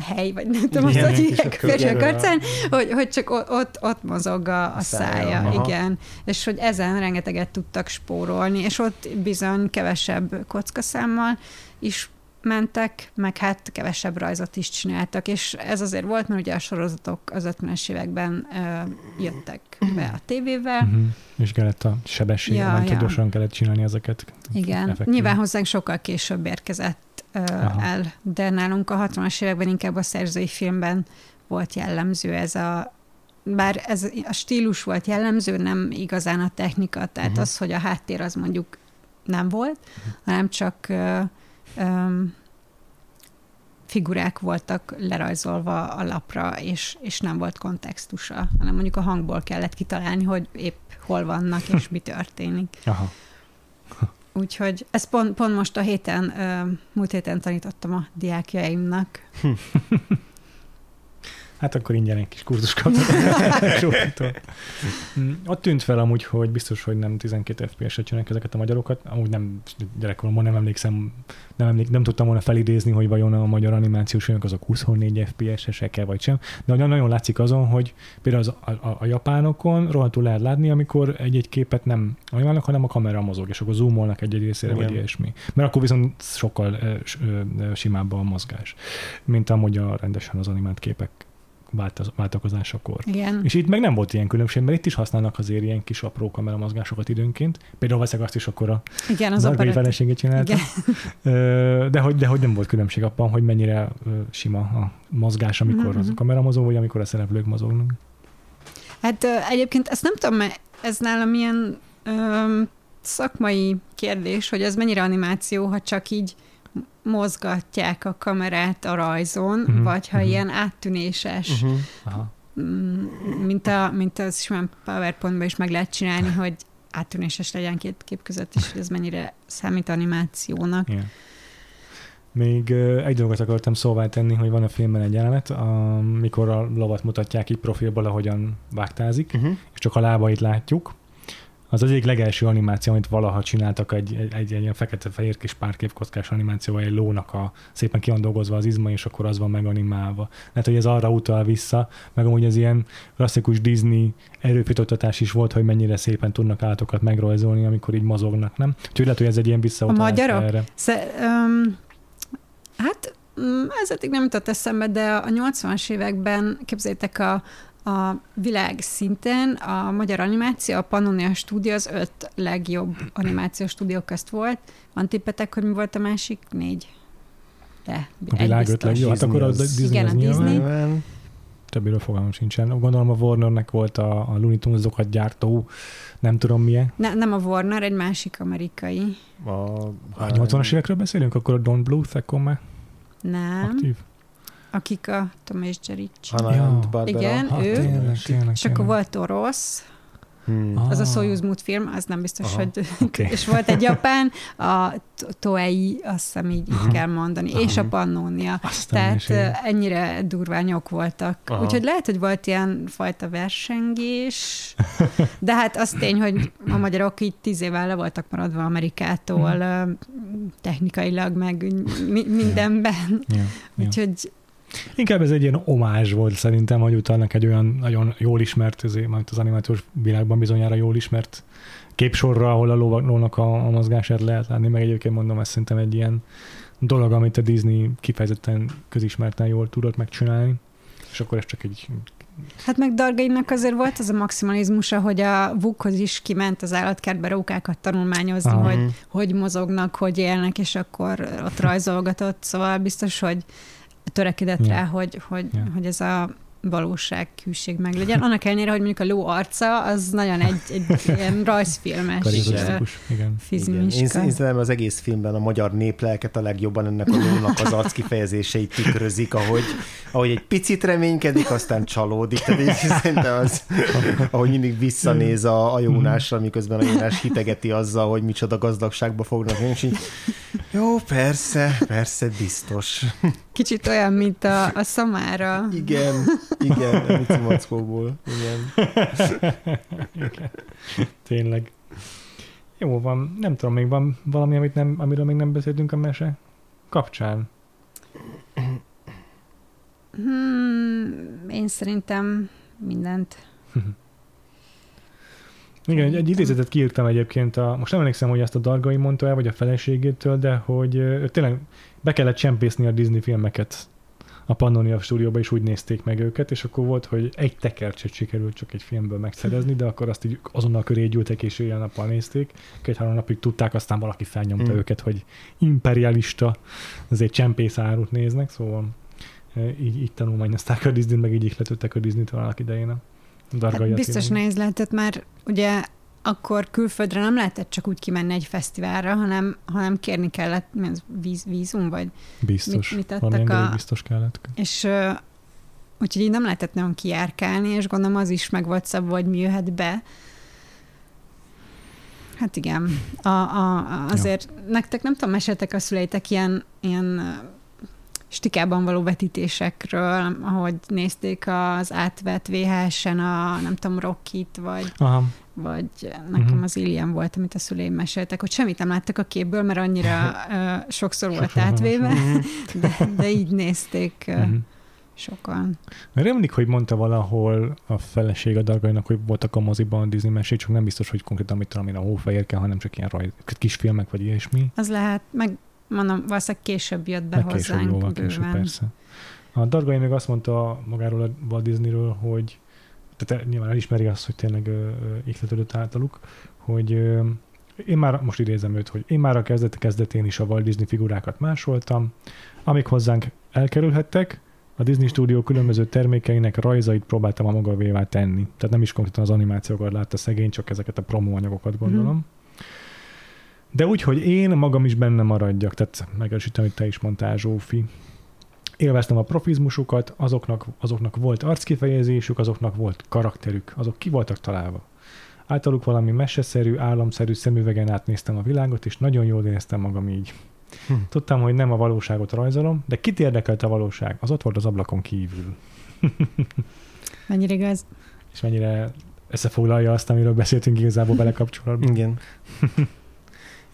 hely, vagy nem tudom, azt, hogy hívják férfiak arcán, hogy, hogy csak ott, ott mozog a, a, a szája, szája igen. És hogy ezen rengeteget tudtak spórolni, és ott bizony kevesebb kockaszámmal is mentek, meg hát kevesebb rajzot is csináltak, és ez azért volt, mert ugye a sorozatok az 50-es években ö, jöttek be a tévével. Uh-huh. És kellett a sebesség, ja, ja. kellett csinálni ezeket. Igen, effektív. nyilván hozzánk sokkal később érkezett Aha. el, de nálunk a 60-as években inkább a szerzői filmben volt jellemző ez a bár ez a stílus volt jellemző, nem igazán a technika, tehát uh-huh. az, hogy a háttér az mondjuk nem volt, uh-huh. hanem csak uh, um, figurák voltak lerajzolva a lapra, és, és nem volt kontextusa, hanem mondjuk a hangból kellett kitalálni, hogy épp hol vannak, és mi történik. Aha. Úgyhogy ezt pont, pont most a héten, múlt héten tanítottam a diákjaimnak. Hát akkor ingyen egy kis kurzus kaptam. Mm, ott tűnt fel amúgy, hogy biztos, hogy nem 12 FPS-re csinálják ezeket a magyarokat. Amúgy nem gyerekkoromban nem emlékszem, nem, emlék, nem tudtam volna felidézni, hogy vajon a magyar animációs filmek azok 24 FPS-esek vagy sem. De nagyon, látszik azon, hogy például az, a, a, a japánokon rohadtul lehet látni, amikor egy-egy képet nem animálnak, hanem a kamera mozog, és akkor zoomolnak egy-egy részére, Igen. vagy ilyesmi. Mert akkor viszont sokkal ö, ö, simább a mozgás, mint amúgy a rendesen az animált képek vált- váltakozásakor. Igen. És itt meg nem volt ilyen különbség, mert itt is használnak azért ilyen kis apró kameramozgásokat időnként. Például veszek azt is, akkor a Igen, az Dargai operatív. feleségét csinálta. Igen. Ö, De hogy, de hogy nem volt különbség abban, hogy mennyire sima a mozgás, amikor Mhm, az a mhm. kameramozó, vagy amikor a szereplők mozognak. Hát egyébként ezt nem tudom, mert ez nálam ilyen ö, szakmai kérdés, hogy ez mennyire animáció, ha csak így mozgatják a kamerát a rajzon, Mhm, uh-huh, vagy ha mhm. uh-huh. ilyen áttűnéses, uh-huh. Uh-huh. Aha. mint, a, mint az simán PowerPointban is meg lehet csinálni, hogy áttűnéses legyen két kép között, és hogy ez mennyire számít animációnak. Igen. Még egy dolgot akartam szóvá tenni, hogy van a filmben egy jelenet, amikor a lovat mutatják így profilból, ahogyan vágtázik, Uh-huh. és csak a lábait látjuk. Az az egyik legelső animáció, amit valaha csináltak, egy, egy, egy, egy ilyen fekete-fehér kis párképkockás animáció, egy lónak a, szépen ki van dolgozva az izma, és akkor az van meganimálva. Lehet, hogy ez arra utal vissza, meg amúgy ez ilyen klasszikus Disney erőfitoktatás is volt, hogy mennyire szépen tudnak állatokat megrajzolni, amikor így mozognak, nem? Úgyhogy lehet, hogy ez egy ilyen visszautalás A magyarok? erre. Sze, um, hát mm, ez eddig nem jutott eszembe, de a 80-as években képzeljétek a, a világ szinten a magyar animáció, a Pannonia stúdió az öt legjobb animációs stúdió közt volt. Van tippetek, hogy mi volt a másik? Négy. De, A világ öt legjobb. Hát akkor a az- Disney Igen, az a. Disney. Nyilván. Többiről fogalmam sincsen. Gondolom a Warnernek volt a, a Looney Tunes-okat gyártó, nem tudom milyen. Ne, nem a Warner, egy másik amerikai. A, A 80-as évekről beszélünk, akkor a Don Bluth, akkor már Nem, aktív. Akik a Tom és Jerry Ja. Igen, Ha, ő. tényleg, tényleg, És akkor volt orosz, Hmm. Ah. az a Soyuz Mood film, az nem biztos, Aha. hogy... Oké. És volt egy japán, a To- Toei, azt hiszem így, így Aha. kell mondani, Aha. és a Pannonia. Tehát ö, ennyire durványok voltak. Aha. Úgyhogy lehet, hogy volt ilyen fajta versengés, de hát az tény, hogy a magyarok így tíz évvel le voltak maradva Amerikától ö, technikailag, meg mi- mindenben. Ja, ja. Úgyhogy Inkább ez egy ilyen omázs volt szerintem, hogy utalnak egy olyan nagyon jól ismert, ezért, majd az animációs világban bizonyára jól ismert képsorra, ahol a lónak a, a mozgását lehet látni, meg egyébként mondom, ez szerintem egy ilyen dolog, amit a Disney kifejezetten közismerten jól tudott megcsinálni, és akkor ez csak egy Hát meg Dargainak azért volt az a maximalizmusa, hogy a Vukhoz is kiment az állatkertbe rókákat tanulmányozni, Aha. hogy hogy mozognak, hogy élnek, és akkor ott rajzolgatott, szóval biztos, hogy törekedett Ja. rá, hogy, hogy, Ja. hogy ez a valóság hűség meg legyen. Annak ellenére, hogy mondjuk a ló arca, az nagyon egy, egy ilyen rajzfilmes. Igen. Én, fizimiska. én szerintem az egész filmben a magyar néplelket a legjobban ennek a lónak az arc kifejezéseit tükrözik, ahogy, ahogy egy picit reménykedik, aztán csalódik. Tehát szerintem az, ahogy mindig visszanéz a, a Jónásra, miközben a Jónás hitegeti azzal, hogy micsoda gazdagságba fognak jönni, és így, jó, persze, persze, biztos. Kicsit olyan, mint a, a szamára. Igen, igen, a Mici Mackóból, igen. Tényleg. Jó van, nem tudom, még van valami, amit nem, amiről még nem beszéltünk a mese kapcsán. Hmm, én szerintem mindent. Igen, egy, egy idézetet kiírtam egyébként, a, most nem emlékszem, hogy azt a Dargai mondta el, vagy a feleségétől, de hogy ö, tényleg be kellett csempészni a Disney filmeket a Pannonia stúdióba, és úgy nézték meg őket, és akkor volt, hogy egy tekercset sikerült csak egy filmből megszerezni, de akkor azt így azonnal köré gyűltek, és éjjel nappal nézték. Két-három napig tudták, aztán valaki felnyomta Mm. őket, hogy imperialista, azért csempész árut néznek, szóval így, így tanulmányozták a Disney-t, meg így ihletődtek a Disney-től annak idején Dargai Hát biztos Attilának. nehéz lehetett, mert ugye akkor külföldre nem lehetett csak úgy kimenni egy fesztiválra, hanem, hanem kérni kellett, mi az, víz, vízum, vagy Biztos. mit, mit adtak a... biztos kellett. És úgyhogy így nem lehetett nagyon kijárkálni, és gondolom az is meg volt szabva, hogy mi jöhet be. Hát igen. A, a, a- azért ja. nektek nem tudom, meséltek a szüleitek ilyen, ilyen stikában való vetítésekről, ahogy nézték az átvett VHS-en a, nem tudom, Rockit, vagy Aha, vagy nekem Mhm. uh-huh. az Alien volt, amit a szüleim meséltek, hogy semmit nem láttak a képből, mert annyira uh, sokszor volt átvéve, Mhm. de, de így nézték uh, uh-huh. sokan. Mert emlék, hogy mondta valahol a feleség a Dargainak, hogy voltak a moziban a Disney mesék, csak nem biztos, hogy konkrétan mit tudom én, a hófehérke, hanem csak ilyen raj, kisfilmek vagy ilyesmi. Az lehet, meg mondom, valószínűleg később jött be Meg később, hozzánk jóval később, persze. A Dargai meg azt mondta magáról a Walt Disneyről, hogy tehát nyilván elismeri azt, hogy tényleg ihletődött általuk, hogy ö, én már, most idézem őt, hogy én már a kezdet kezdetén is a Walt Disney figurákat másoltam, amik hozzánk elkerülhettek, a Disney Studio különböző termékeinek rajzait próbáltam a magavévá tenni. Tehát nem is konkrétan az animációkat látta szegény, csak ezeket a promóanyagokat gondolom. Mm. De úgy, hogy én magam is benne maradjak, tehát megerősítem, hogy te is mondtál, Zsófi. Élveztem a profizmusukat, azoknak, azoknak volt arckifejezésük, azoknak volt karakterük, azok ki voltak találva. Általuk valami meseszerű, államszerű szemüvegen átnéztem a világot, és nagyon jól éreztem magam így. Hm. Tudtam, hogy nem a valóságot rajzolom, de kit érdekelt a valóság? Az ott volt az ablakon kívül. mennyire igaz? És mennyire összefoglalja azt, amiről beszéltünk igazából vele kapcsolatban. Igen.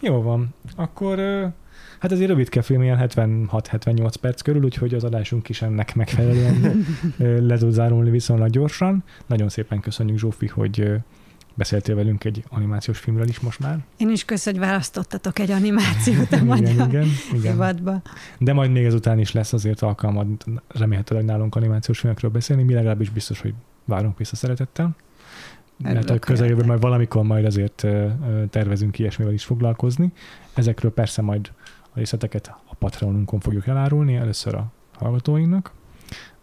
Jó van. Akkor hát azért rövid film, ilyen 76-78 perc körül, úgyhogy az adásunk is ennek megfelelően le tud zárulni viszonylag gyorsan. Nagyon szépen köszönjük Zsófi, hogy beszéltél velünk egy animációs filmről is most már. Én is köszönöm, hogy választottatok egy animációt a igen, magyar igen, igen. De majd még ezután is lesz azért alkalmad remélhetőleg nálunk animációs filmekről beszélni, mi legalábbis biztos, hogy várunk vissza szeretettel. Mert a közeljövőben majd valamikor majd azért tervezünk ilyesmivel is foglalkozni. Ezekről persze majd a részleteket a Patreonunkon fogjuk elárulni, először a hallgatóinknak,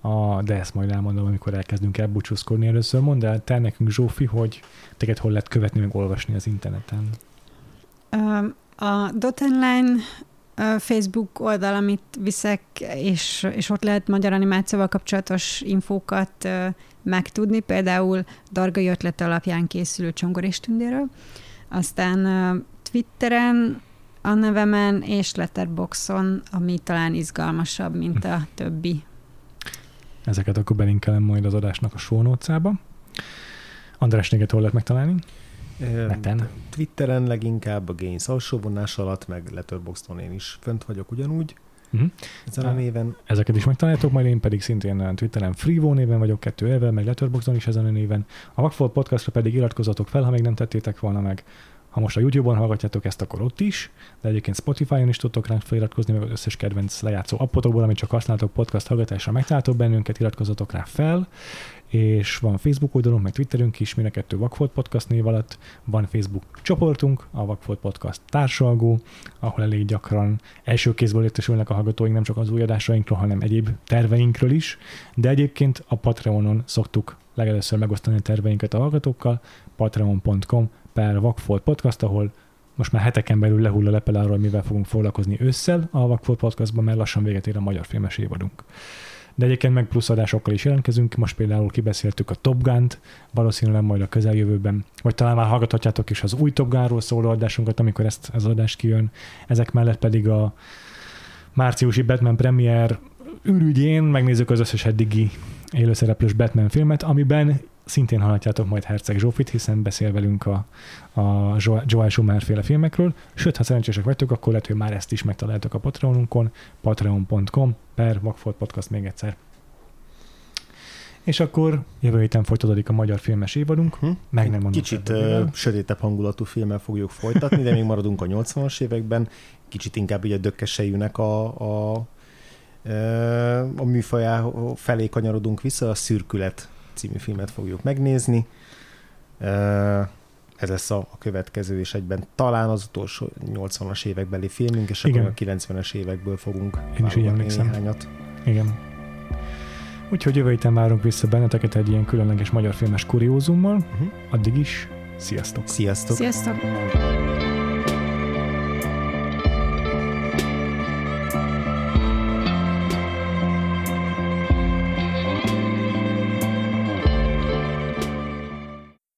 a, de ezt majd elmondom, amikor elkezdünk elbúcsúzkodni. Először mondd el te nekünk, Zsófi, hogy téged hol lehet követni, meg olvasni az interneten. A Dotenline Facebook oldal, amit viszek, és, és ott lehet magyar animációval kapcsolatos infókat megtudni, például Dargai ötlet alapján készülő Csongor és Tündéről. Aztán Twitteren, a nevemen és Letterboxon, ami talán izgalmasabb, mint a többi. Ezeket akkor belinkelem majd az adásnak a show notes-ába. András, hol lehet megtalálni? Neten. Twitteren leginkább a Gains alsó vonás alatt, meg Letterboxdon én is fönt vagyok ugyanúgy. Uh-huh. Ezen a néven. Ezeket is megtaláljátok, majd én pedig szintén Twitteren Freevo néven vagyok, kettő elvel, meg Letterboxdon is ezen a néven. A Vagfolt podcastra pedig iratkozatok fel, ha még nem tettétek volna meg. Ha most a YouTube-on hallgatjátok ezt, akkor ott is, de egyébként Spotify-on is tudtok ránk feliratkozni, meg az összes kedvenc lejátszó appotokból, amit csak használtok podcast hallgatásra, megtaláltok bennünket, iratkozatok rá fel, és van Facebook oldalunk, meg Twitterünk is, mind a kettő Vakfolt Podcast név alatt, van Facebook csoportunk, a Vakfolt Podcast társalgó, ahol elég gyakran első kézből értesülnek a hallgatóink nem csak az új adásainkról, hanem egyéb terveinkről is, de egyébként a Patreonon szoktuk legelőször megosztani a terveinket a hallgatókkal, patreon.com per Vakfolt Podcast, ahol most már heteken belül lehull a lepel arról, mivel fogunk foglalkozni ősszel a Vakfolt Podcastban, mert lassan véget ér a magyar filmes évadunk de egyébként meg plusz adásokkal is jelentkezünk. Most például kibeszéltük a Top Gun-t, valószínűleg majd a közeljövőben, vagy talán már hallgathatjátok is az új Top Gun-ról szóló adásunkat, amikor ezt az adás kijön. Ezek mellett pedig a márciusi Batman premier ürügyén megnézzük az összes eddigi élőszereplős Batman filmet, amiben szintén hallhatjátok majd Herceg Zsófit, hiszen beszél velünk a, a Joel Schumer féle filmekről. Sőt, ha szerencsések vagytok, akkor lehet, hogy már ezt is megtaláltok a Patreonunkon, patreon.com per Vagfolt Podcast még egyszer. És akkor jövő héten folytatódik a magyar filmes évadunk. Hm. Meg nem mondom. Kicsit uh, sötétebb hangulatú filmmel fogjuk folytatni, de még maradunk a 80-as években. Kicsit inkább ugye dökkesejűnek a, a, a műfajá felé kanyarodunk vissza, a Szürkület című filmet fogjuk megnézni. Ez lesz a, következő, és egyben talán az utolsó 80-as évekbeli filmünk, és Igen. akkor a 90-es évekből fogunk Én is így emlékszem. néhányat. Igen. Úgyhogy jövő héten várunk vissza benneteket egy ilyen különleges magyar filmes kuriózummal. Uh-huh. Addig is, sziasztok! Sziasztok! Sziasztok!